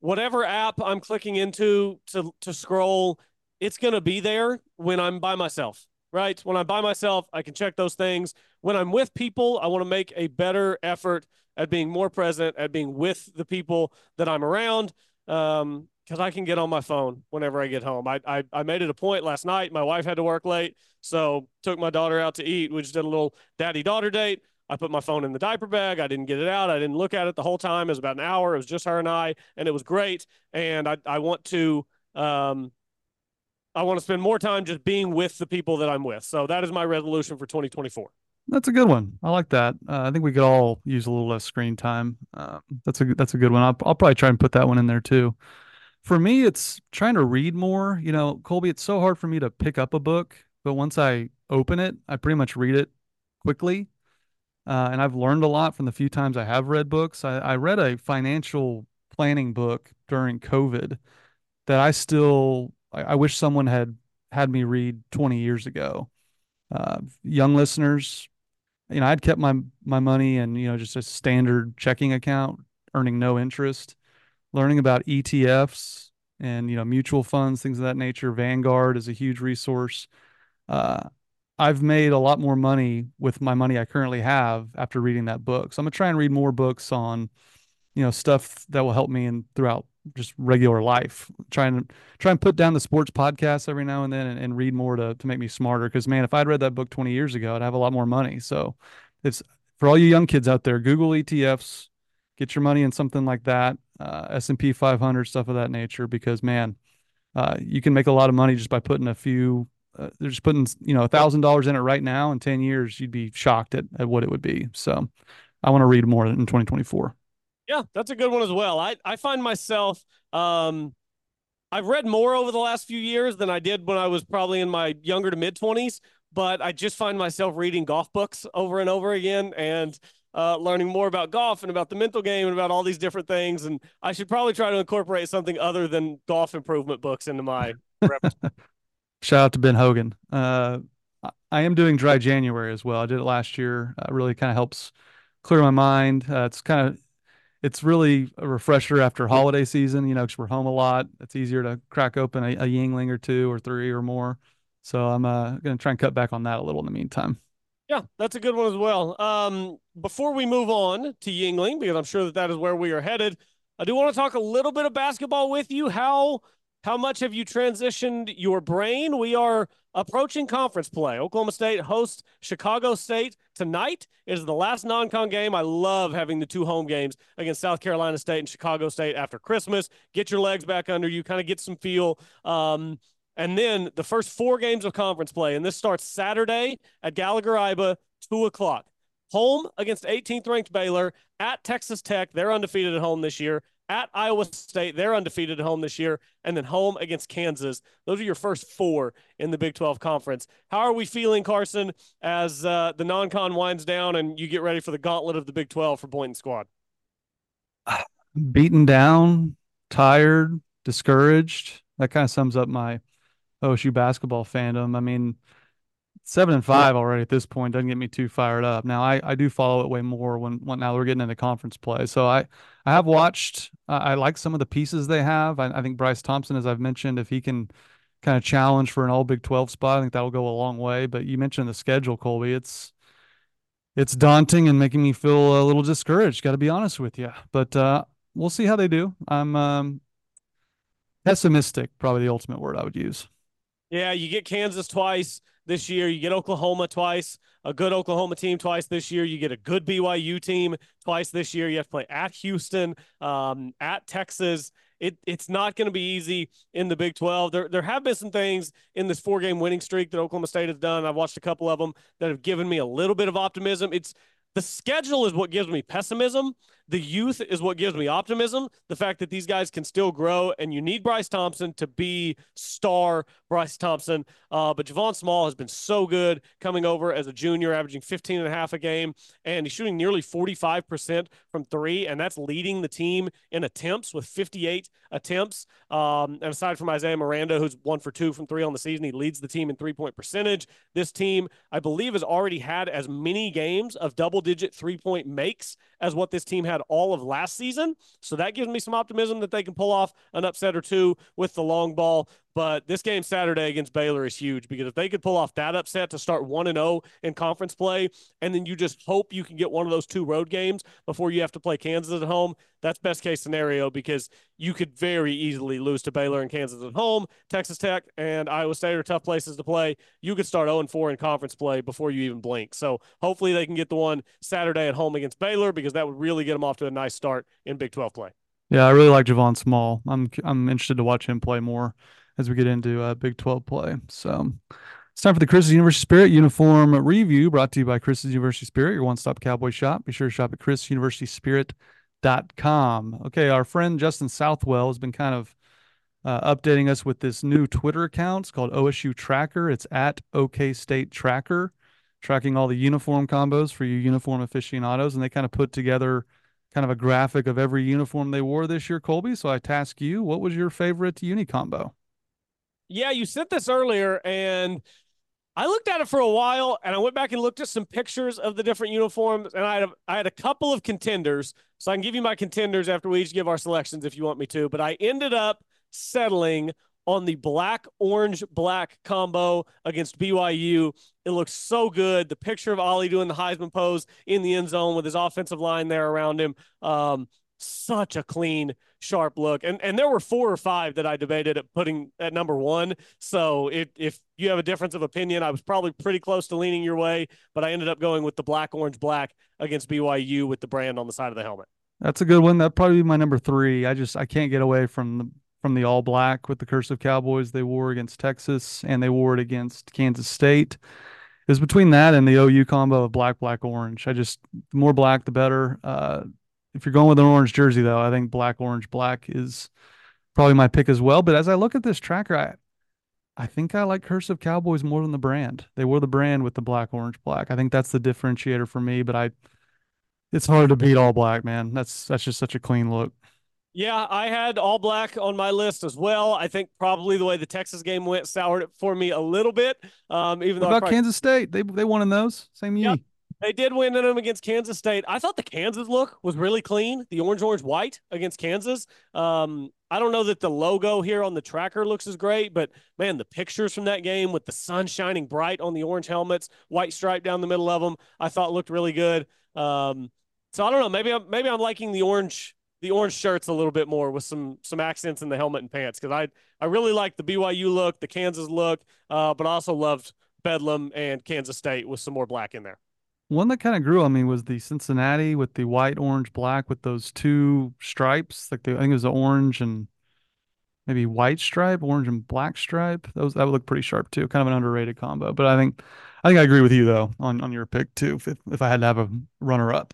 whatever app I'm clicking into to to scroll, it's to be there when I'm by myself. Right? When I'm by myself, I can check those things. When I'm with people, I want to make a better effort at being more present, at being with the people that I'm around. Um, because I can get on my phone whenever I get home. I, I, I made it a point last night. My wife had to work late, so took my daughter out to eat. We just did a little daddy daughter date. I put my phone in the diaper bag. I didn't get it out. I didn't look at it the whole time. It was about an hour. It was just her and I, and it was great. And I, I want to um, I want to spend more time just being with the people that I'm with. So that is my resolution for 2024. That's a good one. I like that. Uh, I think we could all use a little less screen time. Uh, that's a that's a good one. I'll, I'll probably try and put that one in there too for me, it's trying to read more. You know, Colby, it's so hard for me to pick up a book, but once I open it, I pretty much read it quickly. Uh, and I've learned a lot from the few times I have read books. I, I read a financial planning book during COVID that I still I, I wish someone had had me read 20 years ago. Uh, young listeners, you know, I'd kept my my money in you know just a standard checking account, earning no interest. Learning about ETFs and you know mutual funds, things of that nature. Vanguard is a huge resource. Uh, I've made a lot more money with my money I currently have after reading that book. So I'm gonna try and read more books on, you know, stuff that will help me in throughout just regular life. Trying to try and put down the sports podcast every now and then and, and read more to to make me smarter. Because man, if I'd read that book 20 years ago, I'd have a lot more money. So it's for all you young kids out there. Google ETFs, get your money in something like that, uh, S&P 500 stuff of that nature. Because man, uh, you can make a lot of money just by putting a few. Uh, they're just putting you know a thousand dollars in it right now. In 10 years, you'd be shocked at, at what it would be. So I want to read more in 2024. Yeah, that's a good one as well. I I find myself um I've read more over the last few years than I did when I was probably in my younger to mid 20s, but I just find myself reading golf books over and over again and uh, learning more about golf and about the mental game and about all these different things. And I should probably try to incorporate something other than golf improvement books into my [LAUGHS] Shout out to Ben Hogan. Uh, I am doing dry January as well. I did it last year. Uh, really kind of helps clear my mind. Uh, it's kind of it's really a refresher after holiday season, you know, because we're home a lot. It's easier to crack open a, a Yuengling or two or three or more. So I'm uh, going to try and cut back on that a little in the meantime. Yeah, that's a good one as well. Um, before we move on to Yuengling, because I'm sure that that is where we are headed, I do want to talk a little bit of basketball with you. How how much have you transitioned your brain? We are approaching conference play. Oklahoma State hosts Chicago State tonight. It is the last non-con game. I love having the two home games against South Carolina State and Chicago State after Christmas. Get your legs back under you, kind of get some feel. Um, and then the first four games of conference play, and this starts Saturday at Gallagher Iba, two o'clock. Home against 18th ranked Baylor at Texas Tech. They're undefeated at home this year at Iowa State. They're undefeated at home this year, and then home against Kansas. Those are your first four in the Big 12 Conference. How are we feeling, Carson, as uh, the non con winds down and you get ready for the gauntlet of the Big 12 for Boynton Squad? [SIGHS] Beaten down, tired, discouraged. That kind of sums up my OSU basketball fandom. I mean, seven and five already at this point doesn't get me too fired up. Now I, I do follow it way more when, when now we're getting into conference play. So I I have watched. Uh, I like some of the pieces they have. I, I, think Bryce Thompson, as I've mentioned, if he can kind of challenge for an All Big Twelve spot, I think that'll go a long way. But you mentioned the schedule, Colby. It's it's daunting and making me feel a little discouraged. Got to be honest with you. But uh, we'll see how they do. I'm um, pessimistic, probably the ultimate word I would use. Yeah, you get Kansas twice this year. You get Oklahoma twice, a good Oklahoma team twice this year. You get a good BYU team twice this year. You have to play at Houston, um, at Texas. It, it's not going to be easy in the Big 12. There, there have been some things in this four game winning streak that Oklahoma State has done. I've watched a couple of them that have given me a little bit of optimism. It's the schedule is what gives me pessimism. The youth is what gives me optimism. The fact that these guys can still grow, and you need Bryce Thompson to be star Bryce Thompson. Uh, but Javon Small has been so good coming over as a junior, averaging 15 and a half a game, and he's shooting nearly 45% from three, and that's leading the team in attempts with 58 attempts. Um, and aside from Isaiah Miranda, who's one for two from three on the season, he leads the team in three point percentage. This team, I believe, has already had as many games of double digit three point makes as what this team had all of last season. So that gives me some optimism that they can pull off an upset or two with the long ball. But this game Saturday against Baylor is huge because if they could pull off that upset to start 1 and 0 in conference play, and then you just hope you can get one of those two road games before you have to play Kansas at home, that's best case scenario because you could very easily lose to Baylor and Kansas at home. Texas Tech and Iowa State are tough places to play. You could start 0 4 in conference play before you even blink. So hopefully they can get the one Saturday at home against Baylor because that would really get them off to a nice start in Big 12 play. Yeah, I really like Javon Small. I'm I'm interested to watch him play more as we get into uh, Big 12 play. So it's time for the Chris's University Spirit uniform review brought to you by Chris's University Spirit, your one stop cowboy shop. Be sure to shop at chrisuniversityspirit.com. Okay, our friend Justin Southwell has been kind of uh, updating us with this new Twitter account. It's called OSU Tracker. It's at OK State Tracker, tracking all the uniform combos for you uniform aficionados. And they kind of put together kind of a graphic of every uniform they wore this year, Colby. So I task you, what was your favorite uni combo? Yeah, you sent this earlier, and I looked at it for a while, and I went back and looked at some pictures of the different uniforms, and I had a, I had a couple of contenders. So I can give you my contenders after we each give our selections if you want me to. But I ended up settling on the black orange black combo against BYU. It looks so good. The picture of Ollie doing the Heisman pose in the end zone with his offensive line there around him. Um, such a clean, sharp look. And and there were four or five that I debated at putting at number one. So it, if you have a difference of opinion, I was probably pretty close to leaning your way, but I ended up going with the black, orange, black against BYU with the brand on the side of the helmet. That's a good one. That'd probably be my number three. I just I can't get away from the from the all black with the cursive cowboys they wore against Texas and they wore it against Kansas State. It was between that and the OU combo of black, black, orange. I just the more black the better. Uh, if you're going with an orange jersey, though, I think black, orange, black is probably my pick as well. But as I look at this tracker, I, I think I like Cursive Cowboys more than the brand. They wore the brand with the black, orange, black. I think that's the differentiator for me. But I, it's hard to beat all black, man. That's that's just such a clean look. Yeah, I had all black on my list as well. I think probably the way the Texas game went soured it for me a little bit. Um, even what though about probably, Kansas State, they they won in those same year. Yep. They did win in them against Kansas State. I thought the Kansas look was really clean. The orange, orange, white against Kansas. Um, I don't know that the logo here on the tracker looks as great, but man, the pictures from that game with the sun shining bright on the orange helmets, white stripe down the middle of them, I thought looked really good. Um, so I don't know. Maybe I'm maybe I'm liking the orange the orange shirts a little bit more with some some accents in the helmet and pants because I I really like the BYU look, the Kansas look, uh, but I also loved Bedlam and Kansas State with some more black in there. One that kind of grew on me was the Cincinnati with the white, orange, black with those two stripes. Like the, I think it was the orange and maybe white stripe, orange and black stripe. Those that would look pretty sharp too. Kind of an underrated combo. But I think I think I agree with you though on on your pick too. If if I had to have a runner up.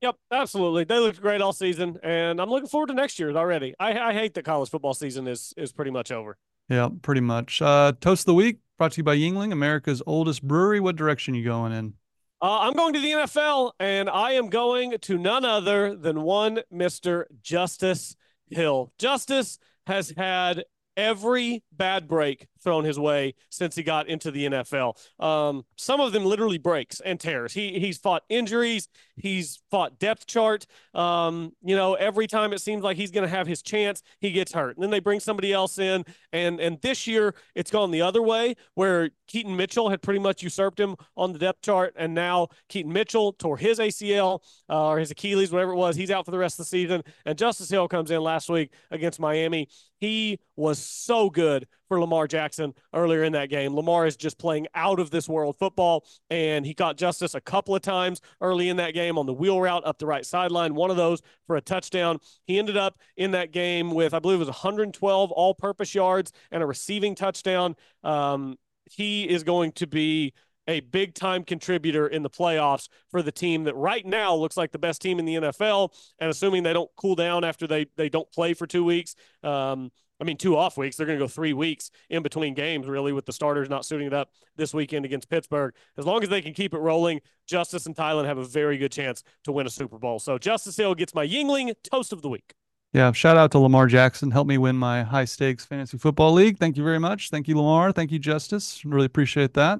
Yep, absolutely. They looked great all season, and I'm looking forward to next year's already. I, I hate that college football season is is pretty much over. Yeah, pretty much. Uh, Toast of the week brought to you by Yuengling, America's oldest brewery. What direction you going in? Uh, I'm going to the NFL, and I am going to none other than one Mister Justice Hill. Justice has had every bad break thrown his way since he got into the NFL. Um, some of them literally breaks and tears. He he's fought injuries. He's fought depth chart. Um, you know, every time it seems like he's going to have his chance, he gets hurt. And then they bring somebody else in, and and this year it's gone the other way, where Keaton Mitchell had pretty much usurped him on the depth chart, and now Keaton Mitchell tore his ACL uh, or his Achilles, whatever it was. He's out for the rest of the season. And Justice Hill comes in last week against Miami. He was so good for Lamar Jackson earlier in that game. Lamar is just playing out of this world football, and he caught Justice a couple of times early in that game on the wheel route up the right sideline, one of those for a touchdown. He ended up in that game with, I believe it was 112 all purpose yards and a receiving touchdown. Um, he is going to be a big time contributor in the playoffs for the team that right now looks like the best team in the NFL. And assuming they don't cool down after they they don't play for two weeks, um, I mean, two off weeks. They're going to go three weeks in between games, really, with the starters not suiting it up this weekend against Pittsburgh. As long as they can keep it rolling, Justice and Tylan have a very good chance to win a Super Bowl. So Justice Hill gets my Yuengling toast of the week. Yeah, shout out to Lamar Jackson. Helped me win my high stakes fantasy football league. Thank you very much. Thank you, Lamar. Thank you, Justice. Really appreciate that.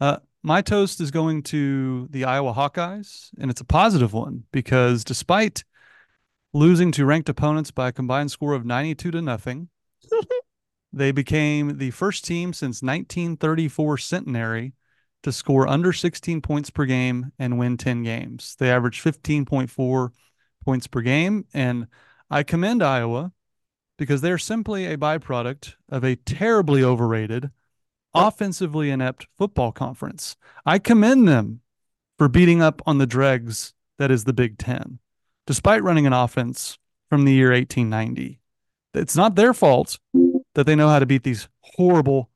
Uh, my toast is going to the Iowa Hawkeyes, and it's a positive one because despite losing to ranked opponents by a combined score of 92 to nothing. [LAUGHS] they became the first team since 1934 centenary to score under 16 points per game and win 10 games. They averaged 15.4 points per game. And I commend Iowa because they're simply a byproduct of a terribly overrated, offensively inept football conference. I commend them for beating up on the dregs that is the Big Ten despite running an offense from the year 1890. It's not their fault that they know how to beat these horrible,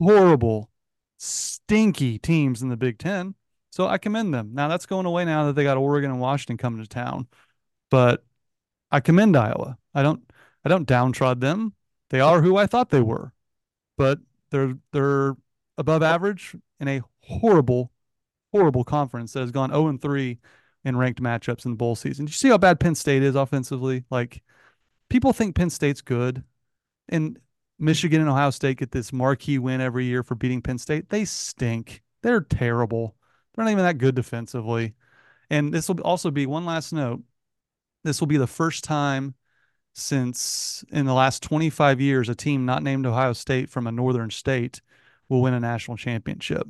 horrible, stinky teams in the Big Ten. So I commend them. Now that's going away now that they got Oregon and Washington coming to town. But I commend Iowa. I don't I don't downtrod them. They are who I thought they were, but they're they're above average in a horrible, horrible conference that has gone 0 and 3 in ranked matchups in the bowl season. Do you see how bad Penn State is offensively? Like people think Penn State's good, and Michigan and Ohio State get this marquee win every year for beating Penn State. They stink. They're terrible. They're not even that good defensively. And this will also be one last note. This will be the first time since in the last 25 years a team not named Ohio State from a northern state will win a national championship,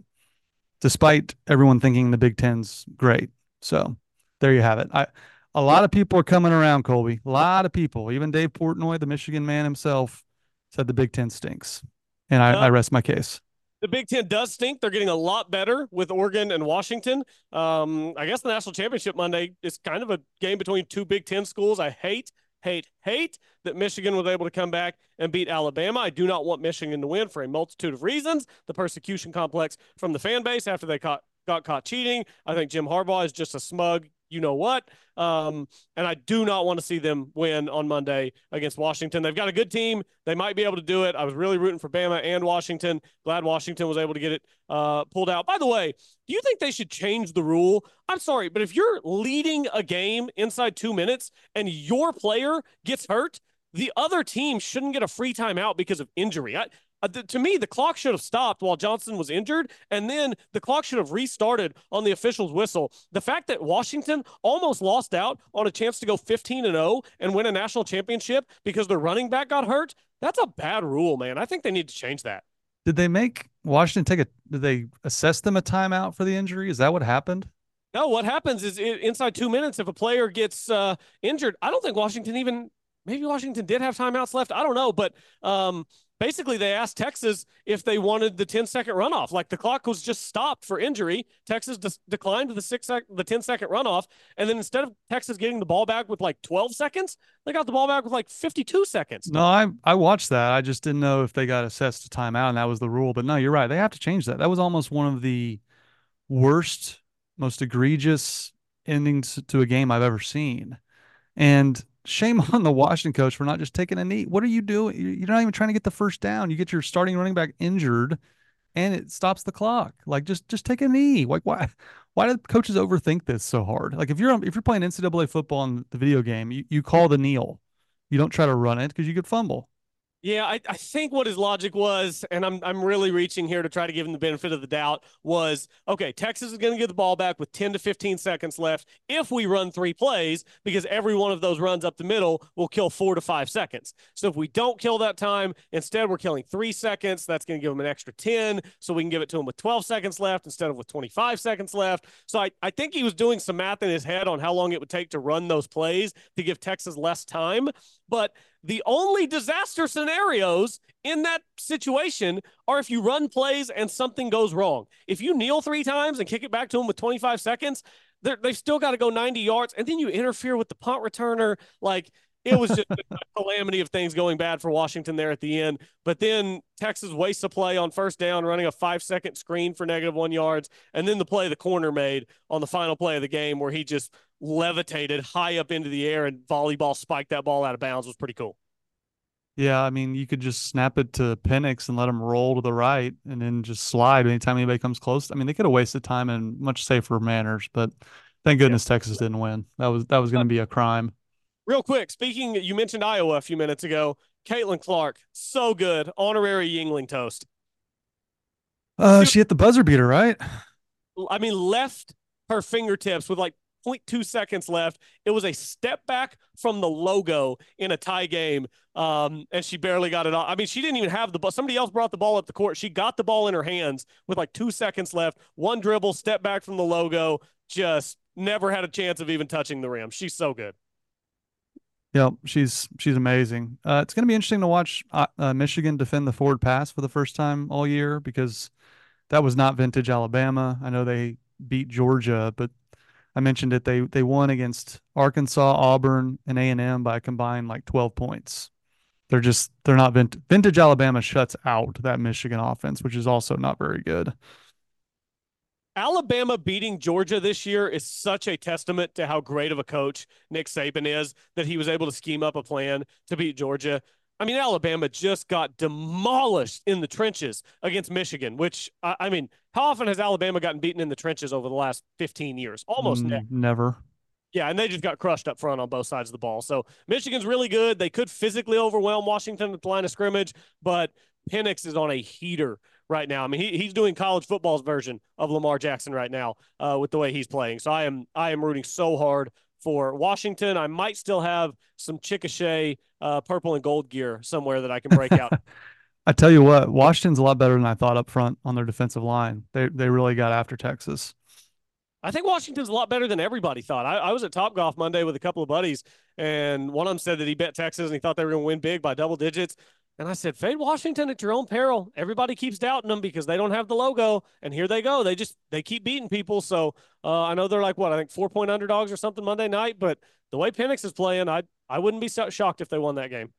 despite everyone thinking the Big Ten's great. So there you have it. I, a lot of people are coming around, Colby. A lot of people, even Dave Portnoy, the Michigan man himself, said the Big Ten stinks. And I, I rest my case the Big Ten does stink. They're getting a lot better with Oregon and Washington. Um, I guess the national championship Monday is kind of a game between two Big Ten schools. I hate, hate, hate that Michigan was able to come back and beat Alabama. I do not want Michigan to win for a multitude of reasons. The persecution complex from the fan base after they caught got caught cheating. I think Jim Harbaugh is just a smug you know what. Um, and I do not want to see them win on Monday against Washington. They've got a good team. They might be able to do it. I was really rooting for Bama and Washington. Glad Washington was able to get it uh, pulled out. By the way, do you think they should change the rule? I'm sorry, but if you're leading a game inside two minutes and your player gets hurt, the other team shouldn't get a free timeout because of injury. I, uh, th- to me, the clock should have stopped while Johnson was injured, and then the clock should have restarted on the official's whistle. The fact that Washington almost lost out on a chance to go 15 and 0 and win a national championship because their running back got hurt, that's a bad rule, man. I think they need to change that. Did they make Washington take a? Did they assess them a timeout for the injury? Is that what happened? No, what happens is it, inside two minutes, if a player gets uh, injured, I don't think Washington even maybe Washington did have timeouts left. I don't know, but um, basically they asked Texas if they wanted the 10 second runoff. Like the clock was just stopped for injury. Texas de- declined the six sec- the 10 second runoff. And then instead of Texas getting the ball back with like 12 seconds, they got the ball back with like 52 seconds. No, I I watched that. I just didn't know if they got assessed a timeout and that was the rule. But no, you're right. They have to change that. That was almost one of the worst, most egregious endings to a game I've ever seen. And shame on the Washington coach for not just taking a knee. What are you doing? You're not even trying to get the first down. You get your starting running back injured and it stops the clock. Like just just take a knee. Like why why do coaches overthink this so hard? Like if you're if you're playing NCAA football in the video game, you, you call the kneel. You don't try to run it because you could fumble. Yeah, I, I think what his logic was, and I'm I'm really reaching here to try to give him the benefit of the doubt, was okay, Texas is going to get the ball back with 10 to 15 seconds left if we run three plays, because every one of those runs up the middle will kill four to five seconds. So if we don't kill that time, instead we're killing three seconds, that's going to give him an extra 10. So we can give it to him with 12 seconds left instead of with 25 seconds left. So I, I think he was doing some math in his head on how long it would take to run those plays to give Texas less time. But the only disaster scenarios in that situation are if you run plays and something goes wrong. If you kneel three times and kick it back to them with 25 seconds, they've still got to go 90 yards, and then you interfere with the punt returner. Like it was just a [LAUGHS] calamity of things going bad for Washington there at the end. But then Texas wastes a play on first down, running a five second screen for negative one yards. And then the play the corner made on the final play of the game where he just levitated high up into the air and volleyball spiked that ball out of bounds was pretty cool. Yeah, I mean, you could just snap it to Penix and let him roll to the right and then just slide anytime anybody comes close. I mean, they could have wasted time in much safer manners, but thank goodness yeah. Texas didn't win. That was that was going to be a crime. Real quick, speaking, you mentioned Iowa a few minutes ago. Caitlin Clark, so good, honorary Yuengling toast. Uh, she hit the buzzer beater, right? I mean, left her fingertips with like 0.2 seconds left. It was a step back from the logo in a tie game, um, and she barely got it off. I mean, she didn't even have the ball. Somebody else brought the ball up the court. She got the ball in her hands with like two seconds left. One dribble, step back from the logo. Just never had a chance of even touching the rim. She's so good. Yeah, she's she's amazing. Uh, it's going to be interesting to watch uh, uh, Michigan defend the forward pass for the first time all year because that was not vintage Alabama. I know they beat Georgia, but I mentioned it. They they won against Arkansas, Auburn, and A and M by a combined like twelve points. They're just they're not vintage. Vintage Alabama shuts out that Michigan offense, which is also not very good. Alabama beating Georgia this year is such a testament to how great of a coach Nick Saban is that he was able to scheme up a plan to beat Georgia. I mean, Alabama just got demolished in the trenches against Michigan, which, I, I mean, how often has Alabama gotten beaten in the trenches over the last 15 years? Almost Mm, never. never. Yeah, and they just got crushed up front on both sides of the ball. So Michigan's really good. They could physically overwhelm Washington at the line of scrimmage, but Penix is on a heater right now. I mean, he, he's doing college football's version of Lamar Jackson right now uh, with the way he's playing. So I am I am rooting so hard for Washington. I might still have some Chickasha uh, purple and gold gear somewhere that I can break out. [LAUGHS] I tell you what, Washington's a lot better than I thought up front on their defensive line. They they really got after Texas. I think Washington's a lot better than everybody thought. I, I was at Top Golf Monday with a couple of buddies, and one of them said that he bet Texas and he thought they were going to win big by double digits. And I said, fade Washington at your own peril. Everybody keeps doubting them because they don't have the logo, and here they go. They just they keep beating people. So uh, I know they're like what I think four point underdogs or something Monday night, but the way Penix is playing, I I wouldn't be so shocked if they won that game.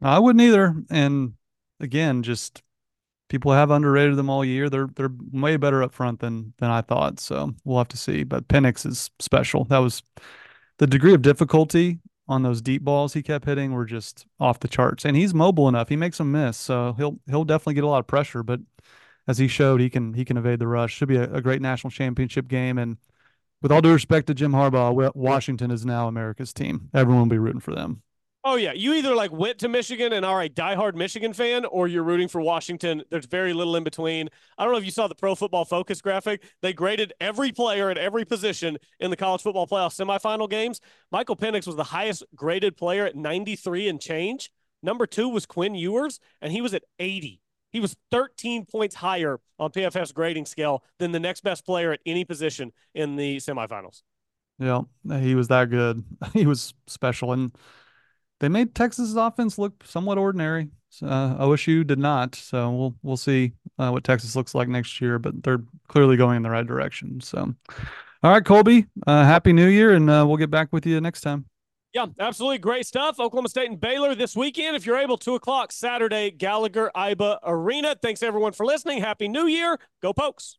I wouldn't either. And again, just people have underrated them all year. They're they're way better up front than than I thought. So we'll have to see. But Penix is special. That was the degree of difficulty on those deep balls he kept hitting were just off the charts. And he's mobile enough. He makes them miss. So he'll he'll definitely get a lot of pressure. But as he showed, he can he can evade the rush. Should be a, a great national championship game. And with all due respect to Jim Harbaugh, Washington is now America's team. Everyone will be rooting for them. Oh yeah, you either like went to Michigan and are a diehard Michigan fan, or you're rooting for Washington. There's very little in between. I don't know if you saw the Pro Football Focus graphic. They graded every player at every position in the college football playoff semifinal games. Michael Penix was the highest graded player at 93 and change. Number two was Quinn Ewers, and he was at 80. He was 13 points higher on PFF's grading scale than the next best player at any position in the semifinals. Yeah, he was that good. [LAUGHS] He was special, and they made Texas's offense look somewhat ordinary. Uh, OSU did not, so we'll we'll see uh, what Texas looks like next year. But they're clearly going in the right direction. So, all right, Colby, uh, happy New Year, and uh, we'll get back with you next time. Yeah, absolutely great stuff. Oklahoma State and Baylor this weekend. If you're able, two o'clock Saturday, Gallagher Iba Arena. Thanks everyone for listening. Happy New Year. Go Pokes.